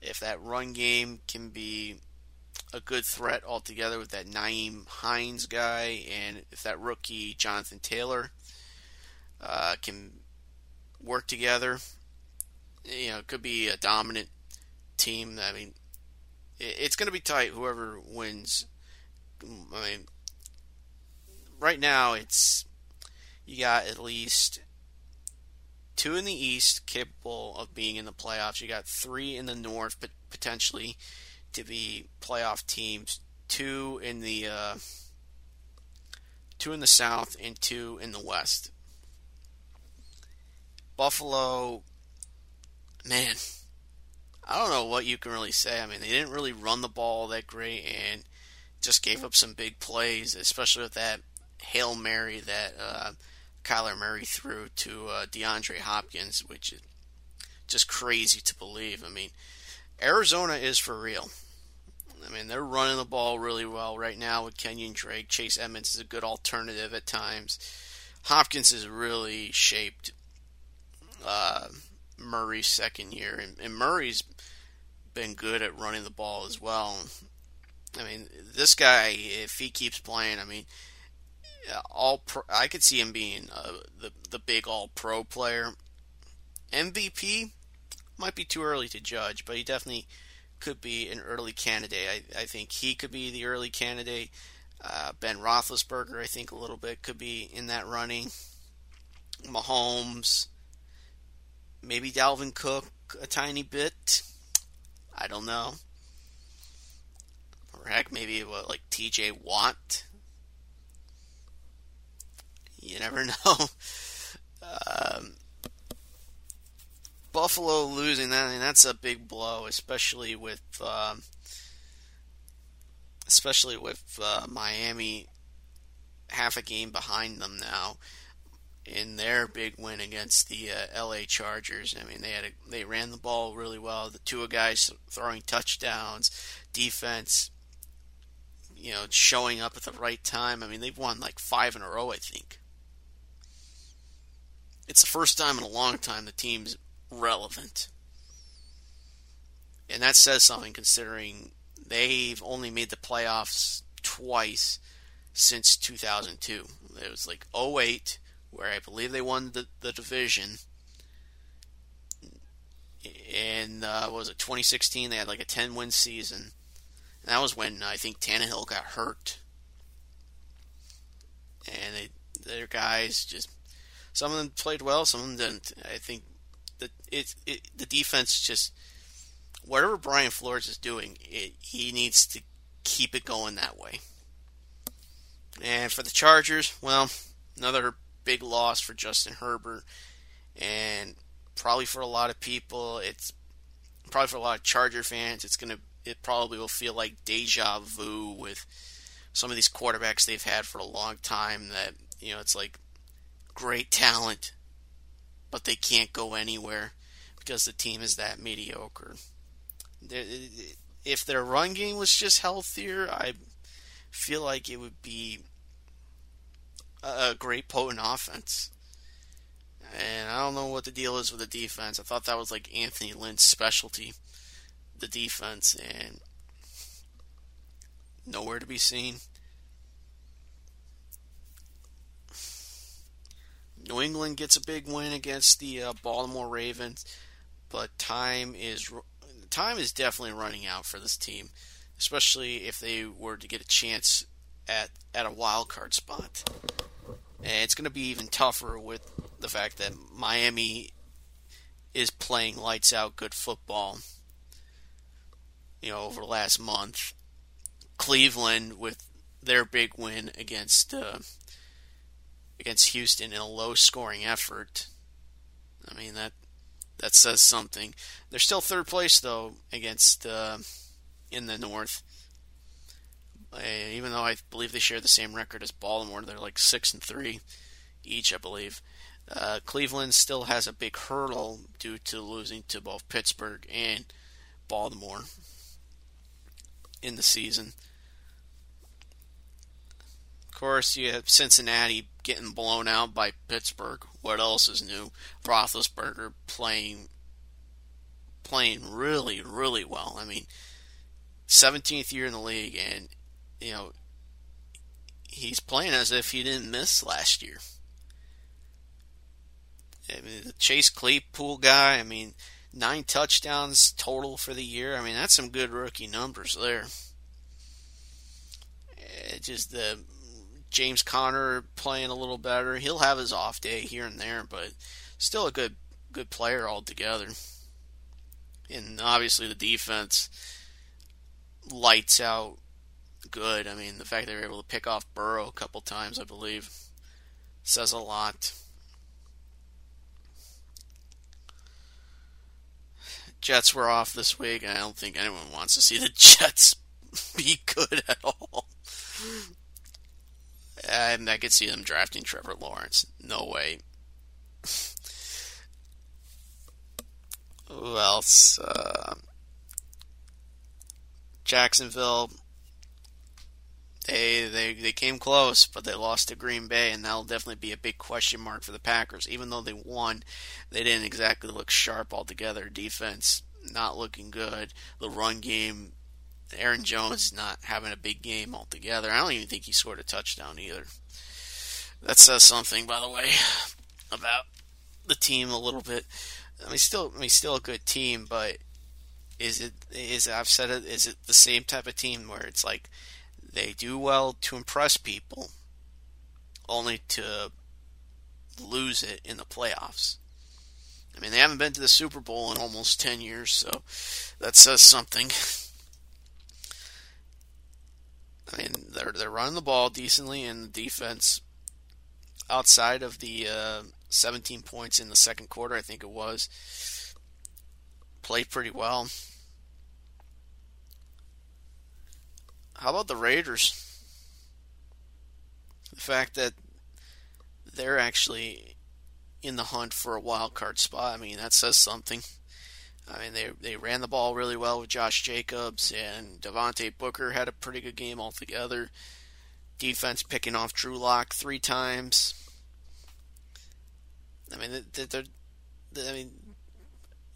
If that run game can be a good threat altogether with that Nyheim Hines guy, and if that rookie Jonathan Taylor uh, can work together, you know, it could be a dominant team. I mean, it's going to be tight. Whoever wins, I mean, right now it's you got at least two in the East capable of being in the playoffs. You got three in the North, but potentially to be playoff teams. Two in the uh, two in the South and two in the West. Buffalo, man, I don't know what you can really say. I mean, they didn't really run the ball that great and just gave up some big plays, especially with that hail mary that uh, Kyler Murray threw to uh, DeAndre Hopkins, which is just crazy to believe. I mean, Arizona is for real. I mean, they're running the ball really well right now with Kenyan Drake. Chase Edmonds is a good alternative at times. Hopkins is really shaped uh, Murray's second year, and, and Murray's been good at running the ball as well. I mean, this guy, if he keeps playing, I mean, all pro, I could see him being uh, the the big all pro player. MVP might be too early to judge, but he definitely could be an early candidate. I, I think he could be the early candidate. Uh, ben Roethlisberger, I think a little bit could be in that running. Mahomes, maybe Dalvin Cook a tiny bit. I don't know. Or heck, maybe what, like T.J. Watt you never know. Um, Buffalo losing that, I mean, that's a big blow, especially with um, especially with uh, Miami half a game behind them now in their big win against the uh, LA Chargers. I mean, they had a, they ran the ball really well. The two guys throwing touchdowns, defense, you know, showing up at the right time. I mean, they've won like five in a row, I think it's the first time in a long time the team's relevant. And that says something considering they've only made the playoffs twice since 2002. It was like 08, where I believe they won the, the division. And uh, was it 2016? They had like a 10 win season. And that was when I think Tannehill got hurt. And they, their guys just some of them played well, some of them didn't. I think that it, it the defense just whatever Brian Flores is doing, it, he needs to keep it going that way. And for the Chargers, well, another big loss for Justin Herbert, and probably for a lot of people, it's probably for a lot of Charger fans, it's gonna it probably will feel like deja vu with some of these quarterbacks they've had for a long time. That you know, it's like great talent, but they can't go anywhere because the team is that mediocre. If their run game was just healthier, I feel like it would be a great potent offense. And I don't know what the deal is with the defense. I thought that was like Anthony Lynn's specialty, the defense, and nowhere to be seen. New England gets a big win against the uh, Baltimore Ravens, but time is time is definitely running out for this team, especially if they were to get a chance at at a wild card spot. And it's going to be even tougher with the fact that Miami is playing lights out good football. You know, over the last month, Cleveland with their big win against uh, against Houston in a low scoring effort. I mean that that says something. They're still third place though against uh, in the North. Uh, even though I believe they share the same record as Baltimore, they're like six and three each, I believe. Uh, Cleveland still has a big hurdle due to losing to both Pittsburgh and Baltimore in the season. Course, you have Cincinnati getting blown out by Pittsburgh. What else is new? Roethlisberger playing playing really, really well. I mean, 17th year in the league, and you know he's playing as if he didn't miss last year. I mean, the Chase Claypool guy. I mean, nine touchdowns total for the year. I mean, that's some good rookie numbers there. It just the James Conner playing a little better. He'll have his off day here and there, but still a good good player altogether. And obviously the defense lights out good. I mean, the fact they were able to pick off Burrow a couple times, I believe, says a lot. Jets were off this week. I don't think anyone wants to see the Jets be good at all. And I could see them drafting Trevor Lawrence. No way. Who else? Uh, Jacksonville. They, they they came close, but they lost to Green Bay, and that'll definitely be a big question mark for the Packers. Even though they won, they didn't exactly look sharp altogether. Defense not looking good. The run game, Aaron Jones not having a big game altogether. I don't even think he scored a touchdown either. That says something, by the way, about the team a little bit. I mean, still, I mean, still a good team, but is it is I've said it is it the same type of team where it's like they do well to impress people, only to lose it in the playoffs. I mean, they haven't been to the Super Bowl in almost 10 years, so that says something. I mean, they're they're running the ball decently, and the defense, outside of the uh, 17 points in the second quarter, I think it was, played pretty well. How about the Raiders? The fact that they're actually in the hunt for a wild card spot. I mean, that says something. I mean, they they ran the ball really well with Josh Jacobs and Devontae Booker had a pretty good game altogether. Defense picking off Drew Lock three times. I mean, they're, I mean,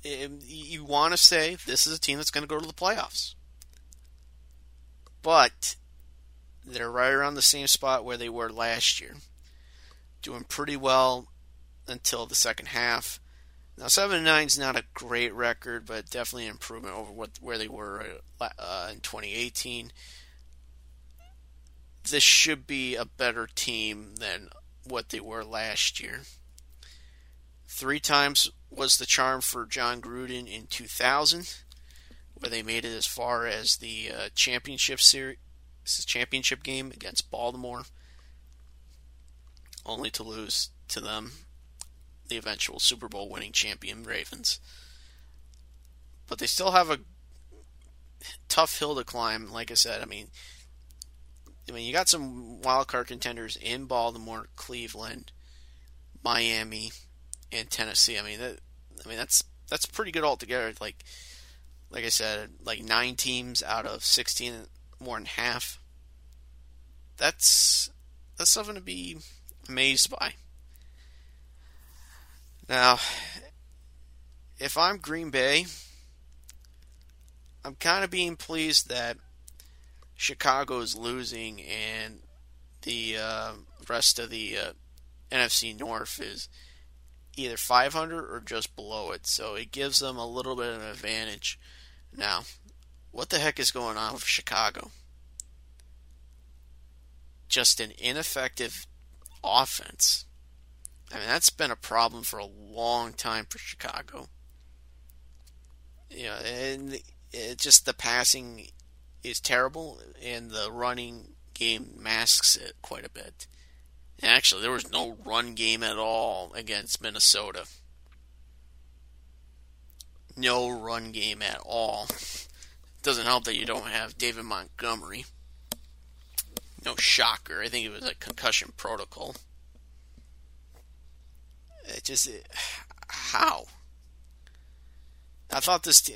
you want to say this is a team that's going to go to the playoffs, but they're right around the same spot where they were last year, doing pretty well until the second half. Now, seven and nine is not a great record, but definitely an improvement over what where they were uh, in 2018. This should be a better team than what they were last year. Three times was the charm for Jon Gruden in 2000, where they made it as far as the uh, championship series, championship game against Baltimore, only to lose to them the eventual Super Bowl winning champion Ravens. But they still have a tough hill to climb. Like I said, I mean, I mean, you got some wild card contenders in Baltimore, Cleveland, Miami, and Tennessee. I mean, that, I mean that's that's pretty good altogether. Like, like I said, like nine teams out of sixteen, more than half. That's that's something to be amazed by. Now, if I'm Green Bay, I'm kind of being pleased that Chicago is losing and the uh, rest of the uh, NFC North is either 500 or just below it. So it gives them a little bit of an advantage. Now, what the heck is going on with Chicago? Just an ineffective offense I mean, that's been a problem for a long time for Chicago. You know, and just the passing is terrible, and the running game masks it quite a bit. Actually, there was no run game at all against Minnesota. No run game at all. Doesn't help that you don't have David Montgomery. No shocker. I think it was a concussion protocol. It just it, how? I thought this.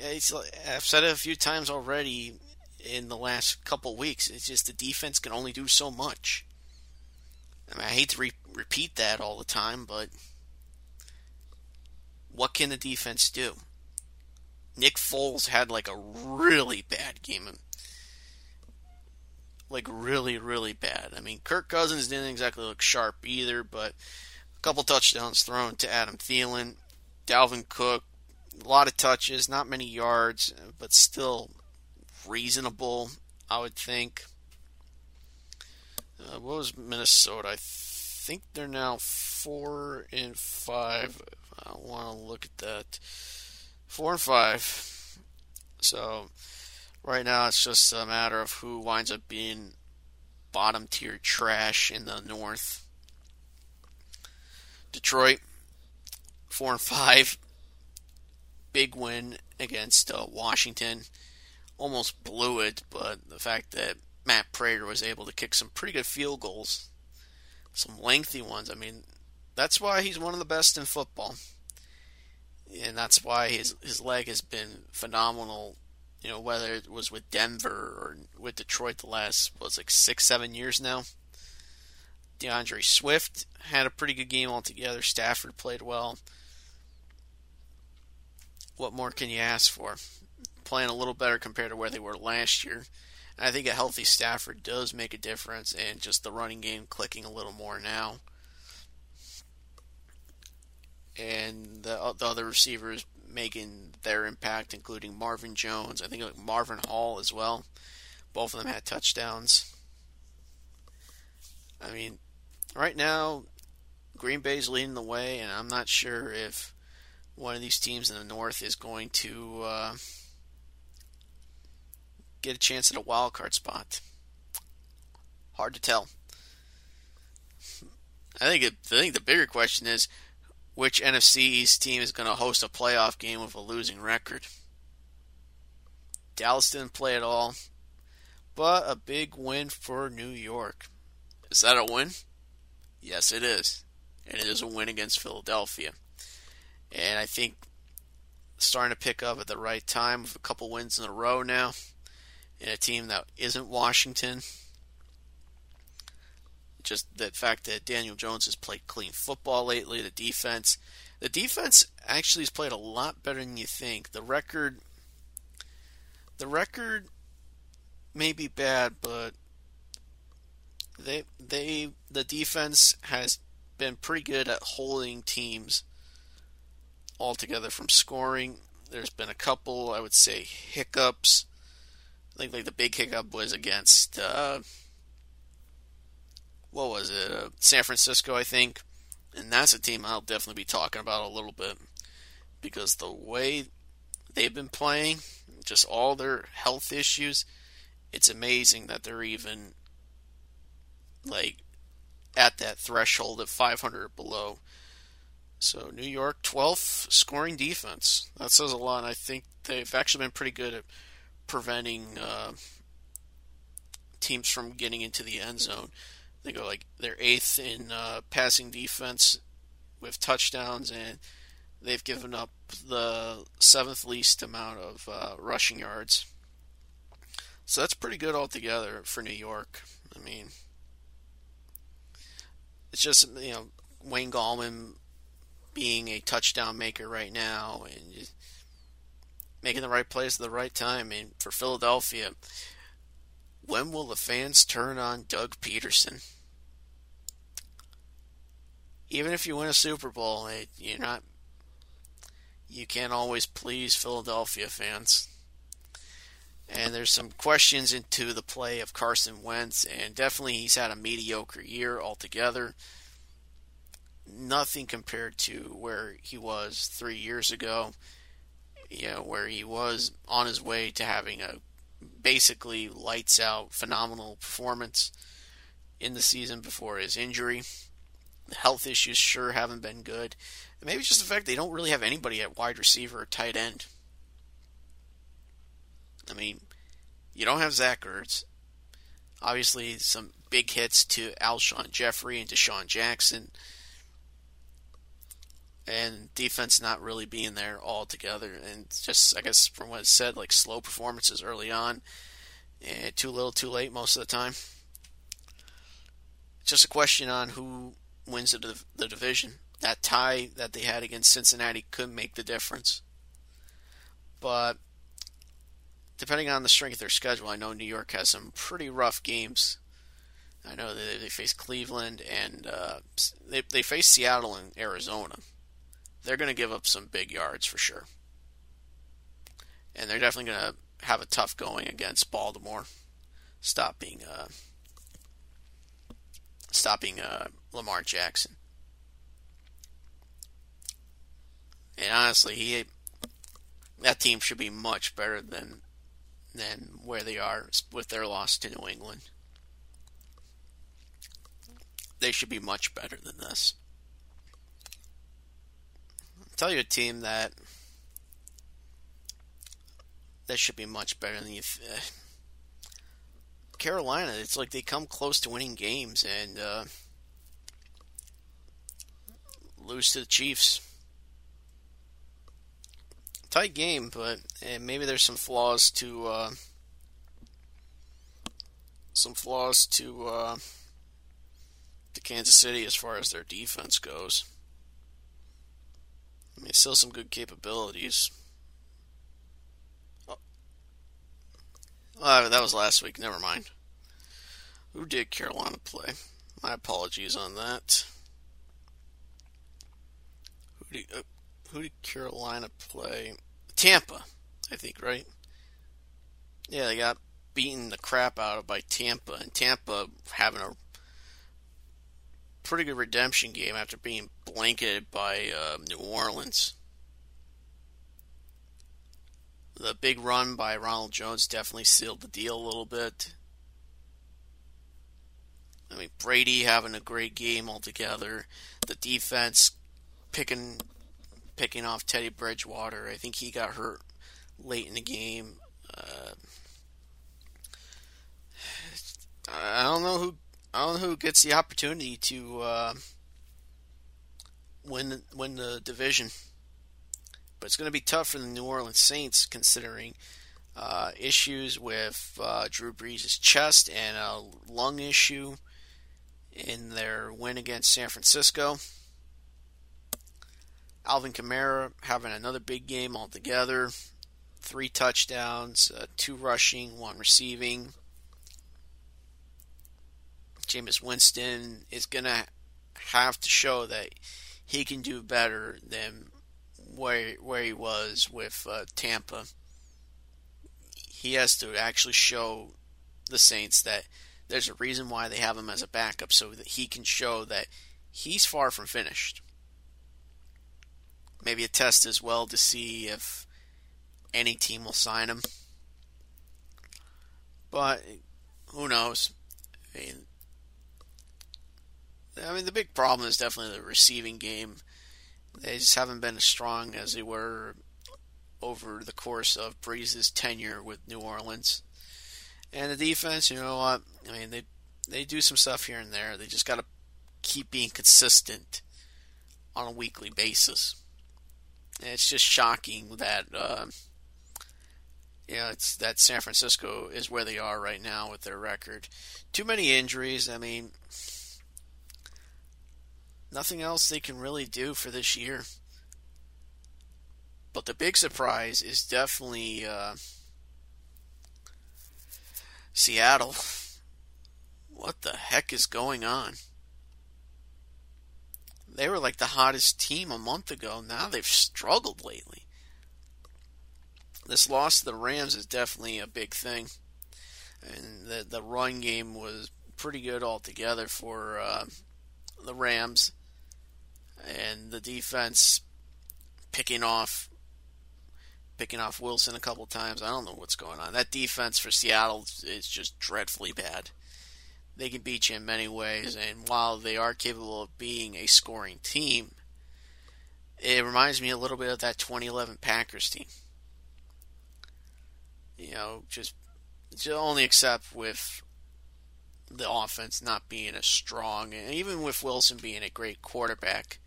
I've said it a few times already in the last couple weeks. It's just the defense can only do so much. I mean, I hate to re- repeat that all the time, but what can the defense do? Nick Foles had like a really bad game. Like really, really bad. I mean, Kirk Cousins didn't exactly look sharp either, but couple touchdowns thrown to Adam Thielen, Dalvin Cook, a lot of touches, not many yards, but still reasonable, I would think. Uh, what was Minnesota? I think they're now four and five. I want to look at that. Four and five. So right now it's just a matter of who winds up being bottom tier trash in the North. Detroit, four and five. Big win against uh, Washington. Almost blew it, but the fact that Matt Prater was able to kick some pretty good field goals, some lengthy ones. I mean, that's why he's one of the best in football, and that's why his his leg has been phenomenal. You know, whether it was with Denver or with Detroit the last was like six seven years now. D'Andre Swift had a pretty good game altogether. Stafford played well. What more can you ask for? Playing a little better compared to where they were last year. I think a healthy Stafford does make a difference, and just the running game clicking a little more now. And the, uh, the other receivers making their impact, including Marvin Jones. I think like Marvin Hall as well. Both of them had touchdowns. I mean, right now, Green Bay's leading the way, and I'm not sure if one of these teams in the North is going to uh, get a chance at a wild card spot. Hard to tell. I think it, I think the bigger question is which NFC East team is going to host a playoff game with a losing record. Dallas didn't play at all, but a big win for New York. Is that a win? Yes, it is. And it is a win against Philadelphia. And I think starting to pick up at the right time with a couple wins in a row now in a team that isn't Washington. Just the fact that Daniel Jones has played clean football lately, the defense. The defense actually has played a lot better than you think. The record the record may be bad, but they they the defense has been pretty good at holding teams altogether from scoring. There's been a couple, I would say, hiccups. I think like the big hiccup was against uh, what was it? Uh, San Francisco, I think. And that's a team I'll definitely be talking about a little bit because the way they've been playing, just all their health issues, it's amazing that they're even like at that threshold of 500 or below. So New York 12th scoring defense. That says a lot. I think they've actually been pretty good at preventing uh, teams from getting into the end zone. They go like they're eighth in uh, passing defense with touchdowns, and they've given up the seventh least amount of uh, rushing yards. So that's pretty good altogether for New York. I mean, it's just you know Wayne Gallman being a touchdown maker right now and making the right plays at the right time. And for Philadelphia, when will the fans turn on Doug Pederson? Even if you win a Super Bowl, it, you're not. You can't always please Philadelphia fans. And there's some questions into the play of Carson Wentz, and definitely he's had a mediocre year altogether. Nothing compared to where he was three years ago, you know, where he was on his way to having a basically lights out phenomenal performance in the season before his injury. The health issues sure haven't been good. And maybe just the fact they don't really have anybody at wide receiver or tight end. I mean, you don't have Zach Ertz. Obviously, some big hits to Alshon Jeffery and DeSean Jackson. And defense not really being there all together. And just, I guess, from what it said, like slow performances early on. And too little, too late most of the time. Just a question on who wins the, the division. That tie that they had against Cincinnati could make the difference. But depending on the strength of their schedule, I know New York has some pretty rough games. I know they, they face Cleveland and uh, they they face Seattle and Arizona. They're going to give up some big yards for sure, and they're definitely going to have a tough going against Baltimore. Stop being uh, stopping uh, Lamar Jackson. And honestly, he that team should be much better than than where they are with their loss to New England. They should be much better than this. I'll tell you a team that that should be much better than you. Uh, Carolina, it's like they come close to winning games and uh, lose to the Chiefs. Tight game, but maybe there's some flaws to uh, some flaws to uh, to Kansas City as far as their defense goes. I mean, still some good capabilities. Oh, that was last week. Never mind. Who did Carolina play? My apologies on that. Who did, uh, who did Carolina play? Tampa, I think, right? Yeah, they got beaten the crap out of by Tampa, and Tampa having a pretty good redemption game after being blanketed by uh, New Orleans. The big run by Ronald Jones definitely sealed the deal a little bit. I mean, Brady having a great game altogether. The defense picking picking off Teddy Bridgewater. I think he got hurt late in the game. Uh, I don't know who I don't know who gets the opportunity to uh, win win the division, but it's going to be tough for the New Orleans Saints considering uh, issues with uh, Drew Brees' chest and a lung issue in their win against San Francisco. Alvin Kamara having another big game altogether. Three touchdowns, uh, two rushing, one receiving. Jameis Winston is going to have to show that he can do better than where where he was with uh, Tampa. He has to actually show the Saints that there's a reason why they have him as a backup so that he can show that he's far from finished. Maybe a test as well to see if any team will sign him. But who knows? I mean, I mean, the big problem is definitely the receiving game. They just haven't been as strong as they were over the course of Brees's tenure with New Orleans. And the defense, you know what? I mean, they they do some stuff here and there. They just got to keep being consistent on a weekly basis. It's just shocking that uh, you know it's that San Francisco is where they are right now with their record. Too many injuries. I mean, nothing else they can really do for this year. But the big surprise is definitely. Uh, Seattle. What the heck is going on? They were like the hottest team a month ago. Now they've struggled lately. This loss to the Rams is definitely a big thing. And the, the run game was pretty good altogether for uh, the Rams. And the defense picking off picking off Wilson a couple times. I don't know what's going on. That defense for Seattle is just dreadfully bad. They can beat you in many ways, and while they are capable of being a scoring team, it reminds me a little bit of that 2011 Packers team. You know, just, just only except with the offense not being as strong, and even with Wilson being a great quarterback,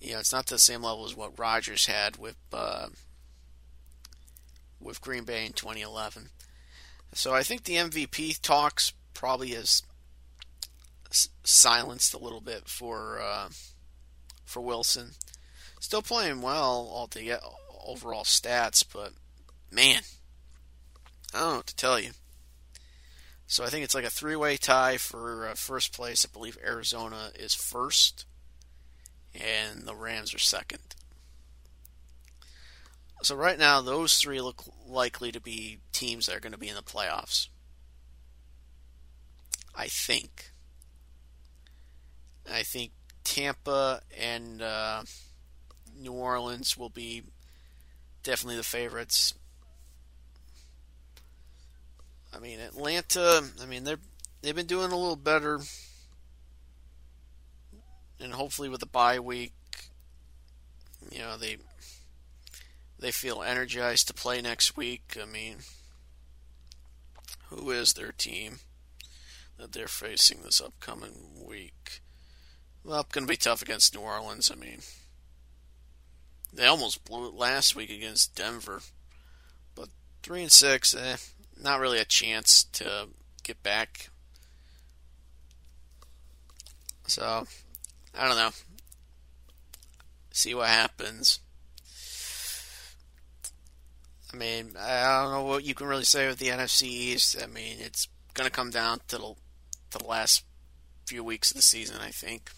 you know, it's not the same level as what Rodgers had with uh, with Green Bay in 2011. So I think the MVP talks probably is silenced a little bit for uh, for Wilson. Still playing well all the overall stats, but man, I don't know what to tell you. So I think it's like a three-way tie for uh, first place. I believe Arizona is first, and the Rams are second. So right now, those three look likely to be teams that are going to be in the playoffs. I think. I think Tampa and uh, New Orleans will be definitely the favorites. I mean, Atlanta. I mean, they're they've been doing a little better, and hopefully with the bye week, you know they they feel energized to play next week. I mean, who is their team that they're facing this upcoming week? Well, it's going to be tough against New Orleans. I mean, they almost blew it last week against Denver, but three and six, eh, not really a chance to get back. So, I don't know. See what happens. I mean, I don't know what you can really say with the NFC East. I mean, it's going to come down to the, the last few weeks of the season, I think.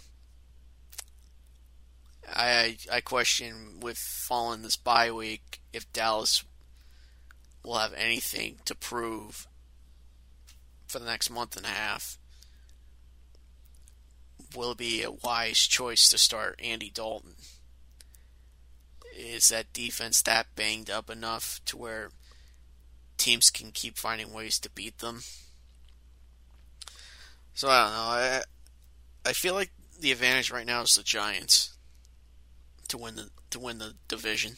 I I question with falling this bye week if Dallas will have anything to prove for the next month and a half. Will it be a wise choice to start Andy Dalton? Is that defense that banged up enough to where teams can keep finding ways to beat them? So I don't know. I I feel like the advantage right now is the Giants to win the to win the division,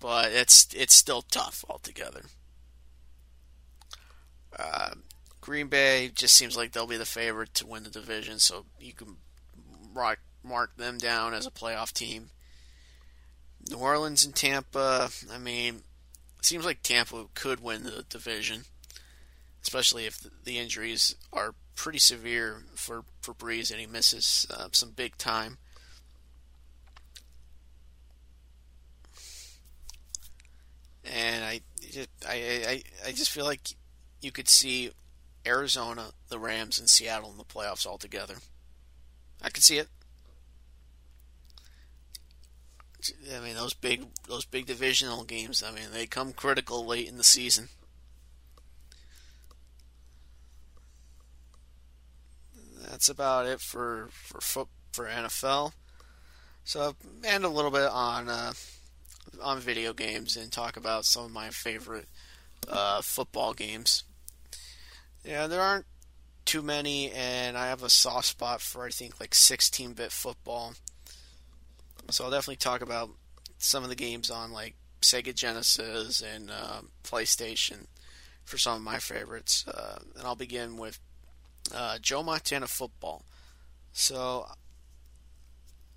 but it's it's still tough altogether. Uh, Green Bay just seems like they'll be the favorite to win the division, so you can mark mark them down as a playoff team. New Orleans and Tampa, I mean, seems like Tampa could win the division, especially if the injuries are pretty severe for for Brees and he misses uh, some big time. and I just, I, I, I just feel like you could see Arizona, the Rams, and Seattle in the playoffs all together. I could see it. I mean those big those big divisional games. I mean they come critical late in the season. That's about it for for foot for NFL. So and a little bit on uh, on video games and talk about some of my favorite uh, football games. Yeah, there aren't too many, and I have a soft spot for I think like 16-bit football. So I'll definitely talk about some of the games on like Sega Genesis and uh, PlayStation for some of my favorites. Uh, and I'll begin with uh, Joe Montana football. So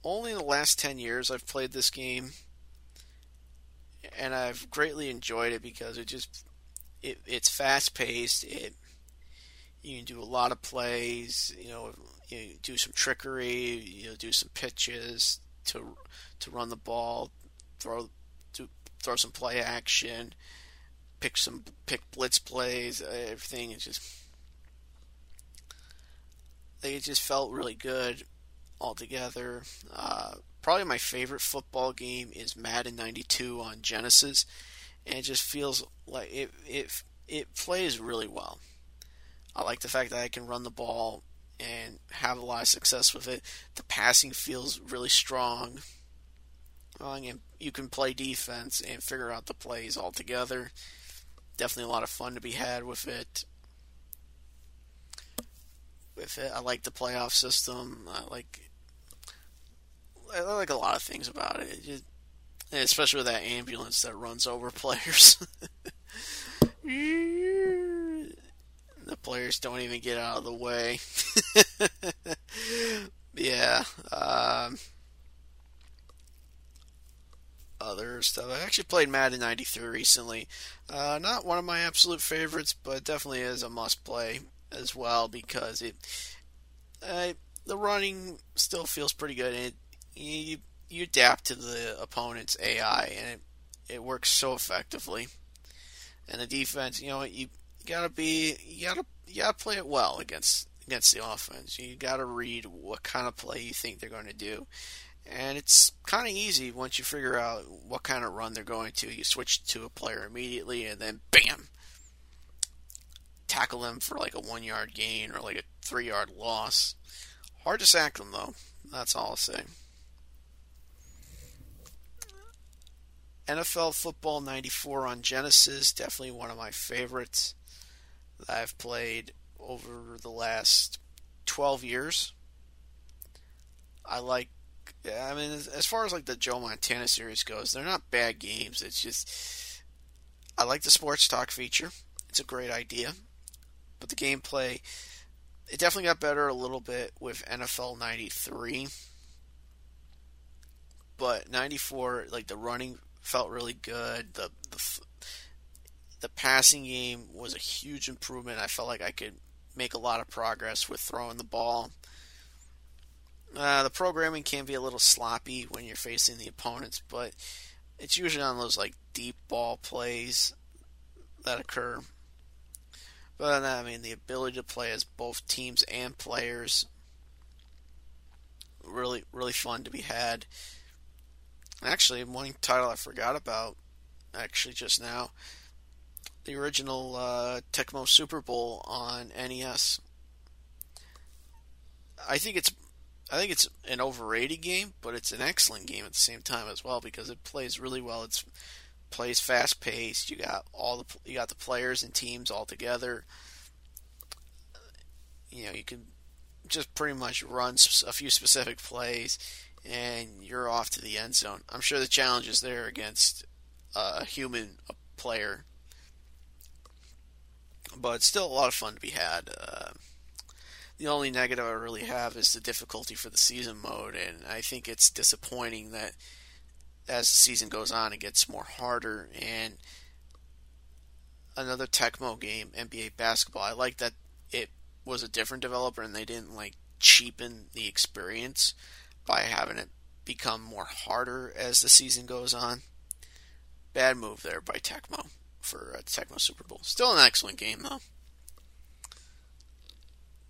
only in the last 10 years I've played this game and I've greatly enjoyed it because it just it, it's fast paced. It you can do a lot of plays. You know, you do some trickery. You know, do some pitches to to run the ball, throw to throw some play action, pick some pick blitz plays. Everything is just it just felt really good altogether. Uh, probably my favorite football game is Madden 92 on Genesis, and it just feels like it it it plays really well. I like the fact that I can run the ball and have a lot of success with it. The passing feels really strong. and you can play defense and figure out the plays all together. Definitely a lot of fun to be had with it. With it, I like the playoff system. I like I like a lot of things about it. it just, especially with that ambulance that runs over players. the players don't even get out of the way. yeah. Um, other stuff. I actually played Madden 93 recently. Uh, not one of my absolute favorites, but definitely is a must play as well because it. Uh, the running still feels pretty good. It you you adapt to the opponent's AI, and it it works so effectively. And the defense, you know, you gotta be you gotta you gotta play it well against against the offense. You gotta read what kind of play you think they're going to do. And it's kind of easy once you figure out what kind of run they're going to. You switch to a player immediately, and then bam, tackle them for like a one yard gain or like a three yard loss. Hard to sack them, though. That's all I'll say. NFL Football 94 on Genesis, definitely one of my favorites that I've played over the last 12 years. I like, I mean, as far as like the Joe Montana series goes, they're not bad games. It's just, I like the sports talk feature. It's a great idea. But the gameplay, it definitely got better a little bit with NFL 93. But 94, like the running felt really good. The, the the passing game was a huge improvement. I felt like I could make a lot of progress with throwing the ball. Uh, the programming can be a little sloppy when you're facing the opponents, but it's usually on those like deep ball plays that occur. But I mean, the ability to play as both teams and players really, really fun to be had. Actually, one title I forgot about actually just now the original uh, Tecmo Super Bowl on NES. I think it's I think it's an overrated game, but it's an excellent game at the same time as well because it plays really well. It's plays fast paced. You got all the you got the players and teams all together. You know, you can just pretty much run a few specific plays and you're off to the end zone. I'm sure the challenge is there against a human player, but still a lot of fun to be had. Uh, the only negative I really have is the difficulty for the season mode, and I think it's disappointing that as the season goes on, it gets more harder. And another Tecmo game, NBA basketball, I like that it was a different developer and they didn't like cheapen the experience by having it become more harder as the season goes on. Bad move there by Tecmo for Tecmo Super Bowl. Still an excellent game though.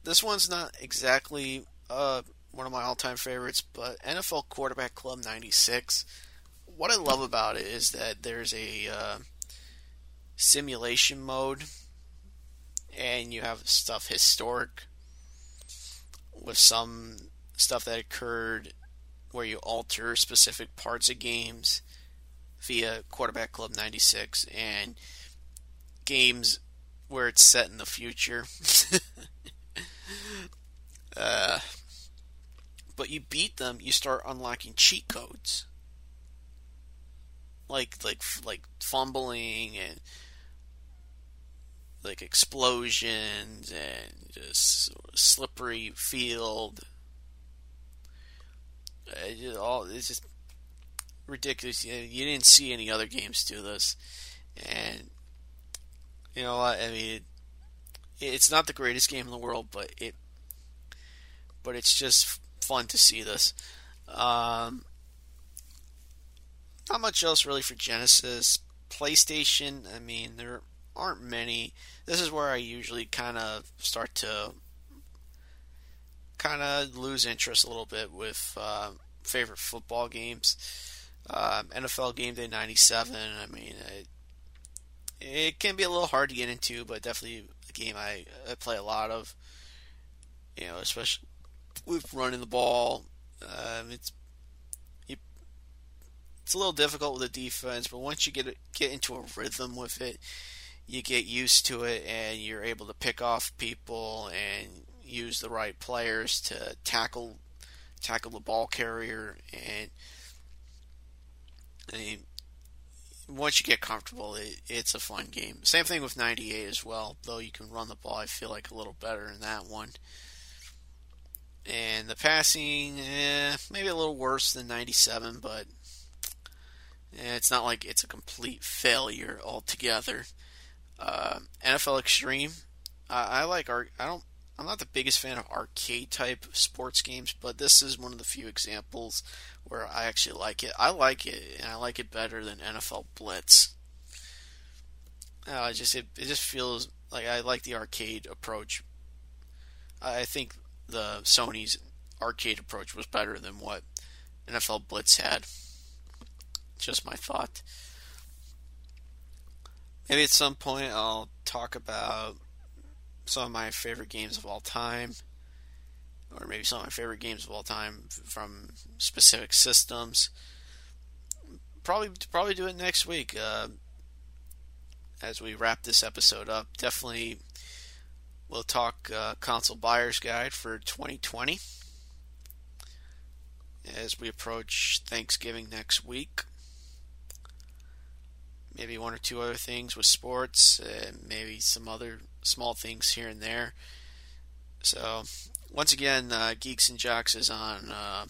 This one's not exactly uh, one of my all-time favorites, but NFL Quarterback Club '96. What I love about it is that there's a uh, simulation mode, and you have stuff historic with some stuff that occurred where you alter specific parts of games via Quarterback Club 96 and games where it's set in the future. uh, but you beat them, you start unlocking cheat codes. Like like like fumbling and like explosions and just slippery field uh, all it's just ridiculous. You, didn't see any other games do this, and you know? I mean, it, it's not the greatest game in the world, but it, but it's just fun to see this. Um, not much else really for Genesis. PlayStation, I mean, there aren't many. This is where I usually kind of start to kind of lose interest a little bit with uh, favorite football games. Um, NFL Game Day '97. I mean, it, it, can be a little hard to get into, but definitely a game I, I play a lot of. You know, especially with running the ball. Um, it's it's a little difficult with the defense, but once you get get into a rhythm with it, you get used to it, and you're able to pick off people and use the right players to tackle tackle the ball carrier. And, and once you get comfortable it, it's a fun game. Same thing with 98 as well though you can run the ball i feel like a little better in that one. And the passing eh, maybe a little worse than 97 but it's not like it's a complete failure altogether uh, nfl extreme I like i don't I'm not the biggest fan of arcade type sports games, but this is one of the few examples where I actually like it. I like it, and I like it better than NFL Blitz. Uh, just it, it just feels like I like the arcade approach. I think the Sony's arcade approach was better than what NFL Blitz had. Just my thought. Maybe at some point I'll talk about some of my favorite games of all time. or maybe some of my favorite games of all time from specific systems. Probably probably do it next week uh, as we wrap this episode up. Definitely, we'll talk uh, console buyer's guide for 2020 as we approach Thanksgiving next week. Maybe one or two other things with sports, uh, maybe some other small things here and there. So, once again, uh, Geeks and Jocks is on uh,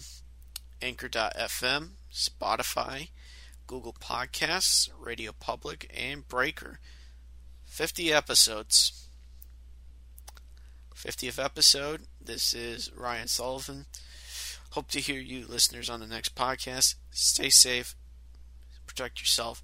Anchor.fm, Spotify, Google Podcasts, Radio Public, and Breaker. 50 episodes. 50th episode. This is Ryan Sullivan. Hope to hear you listeners on the next podcast. Stay safe, protect yourself,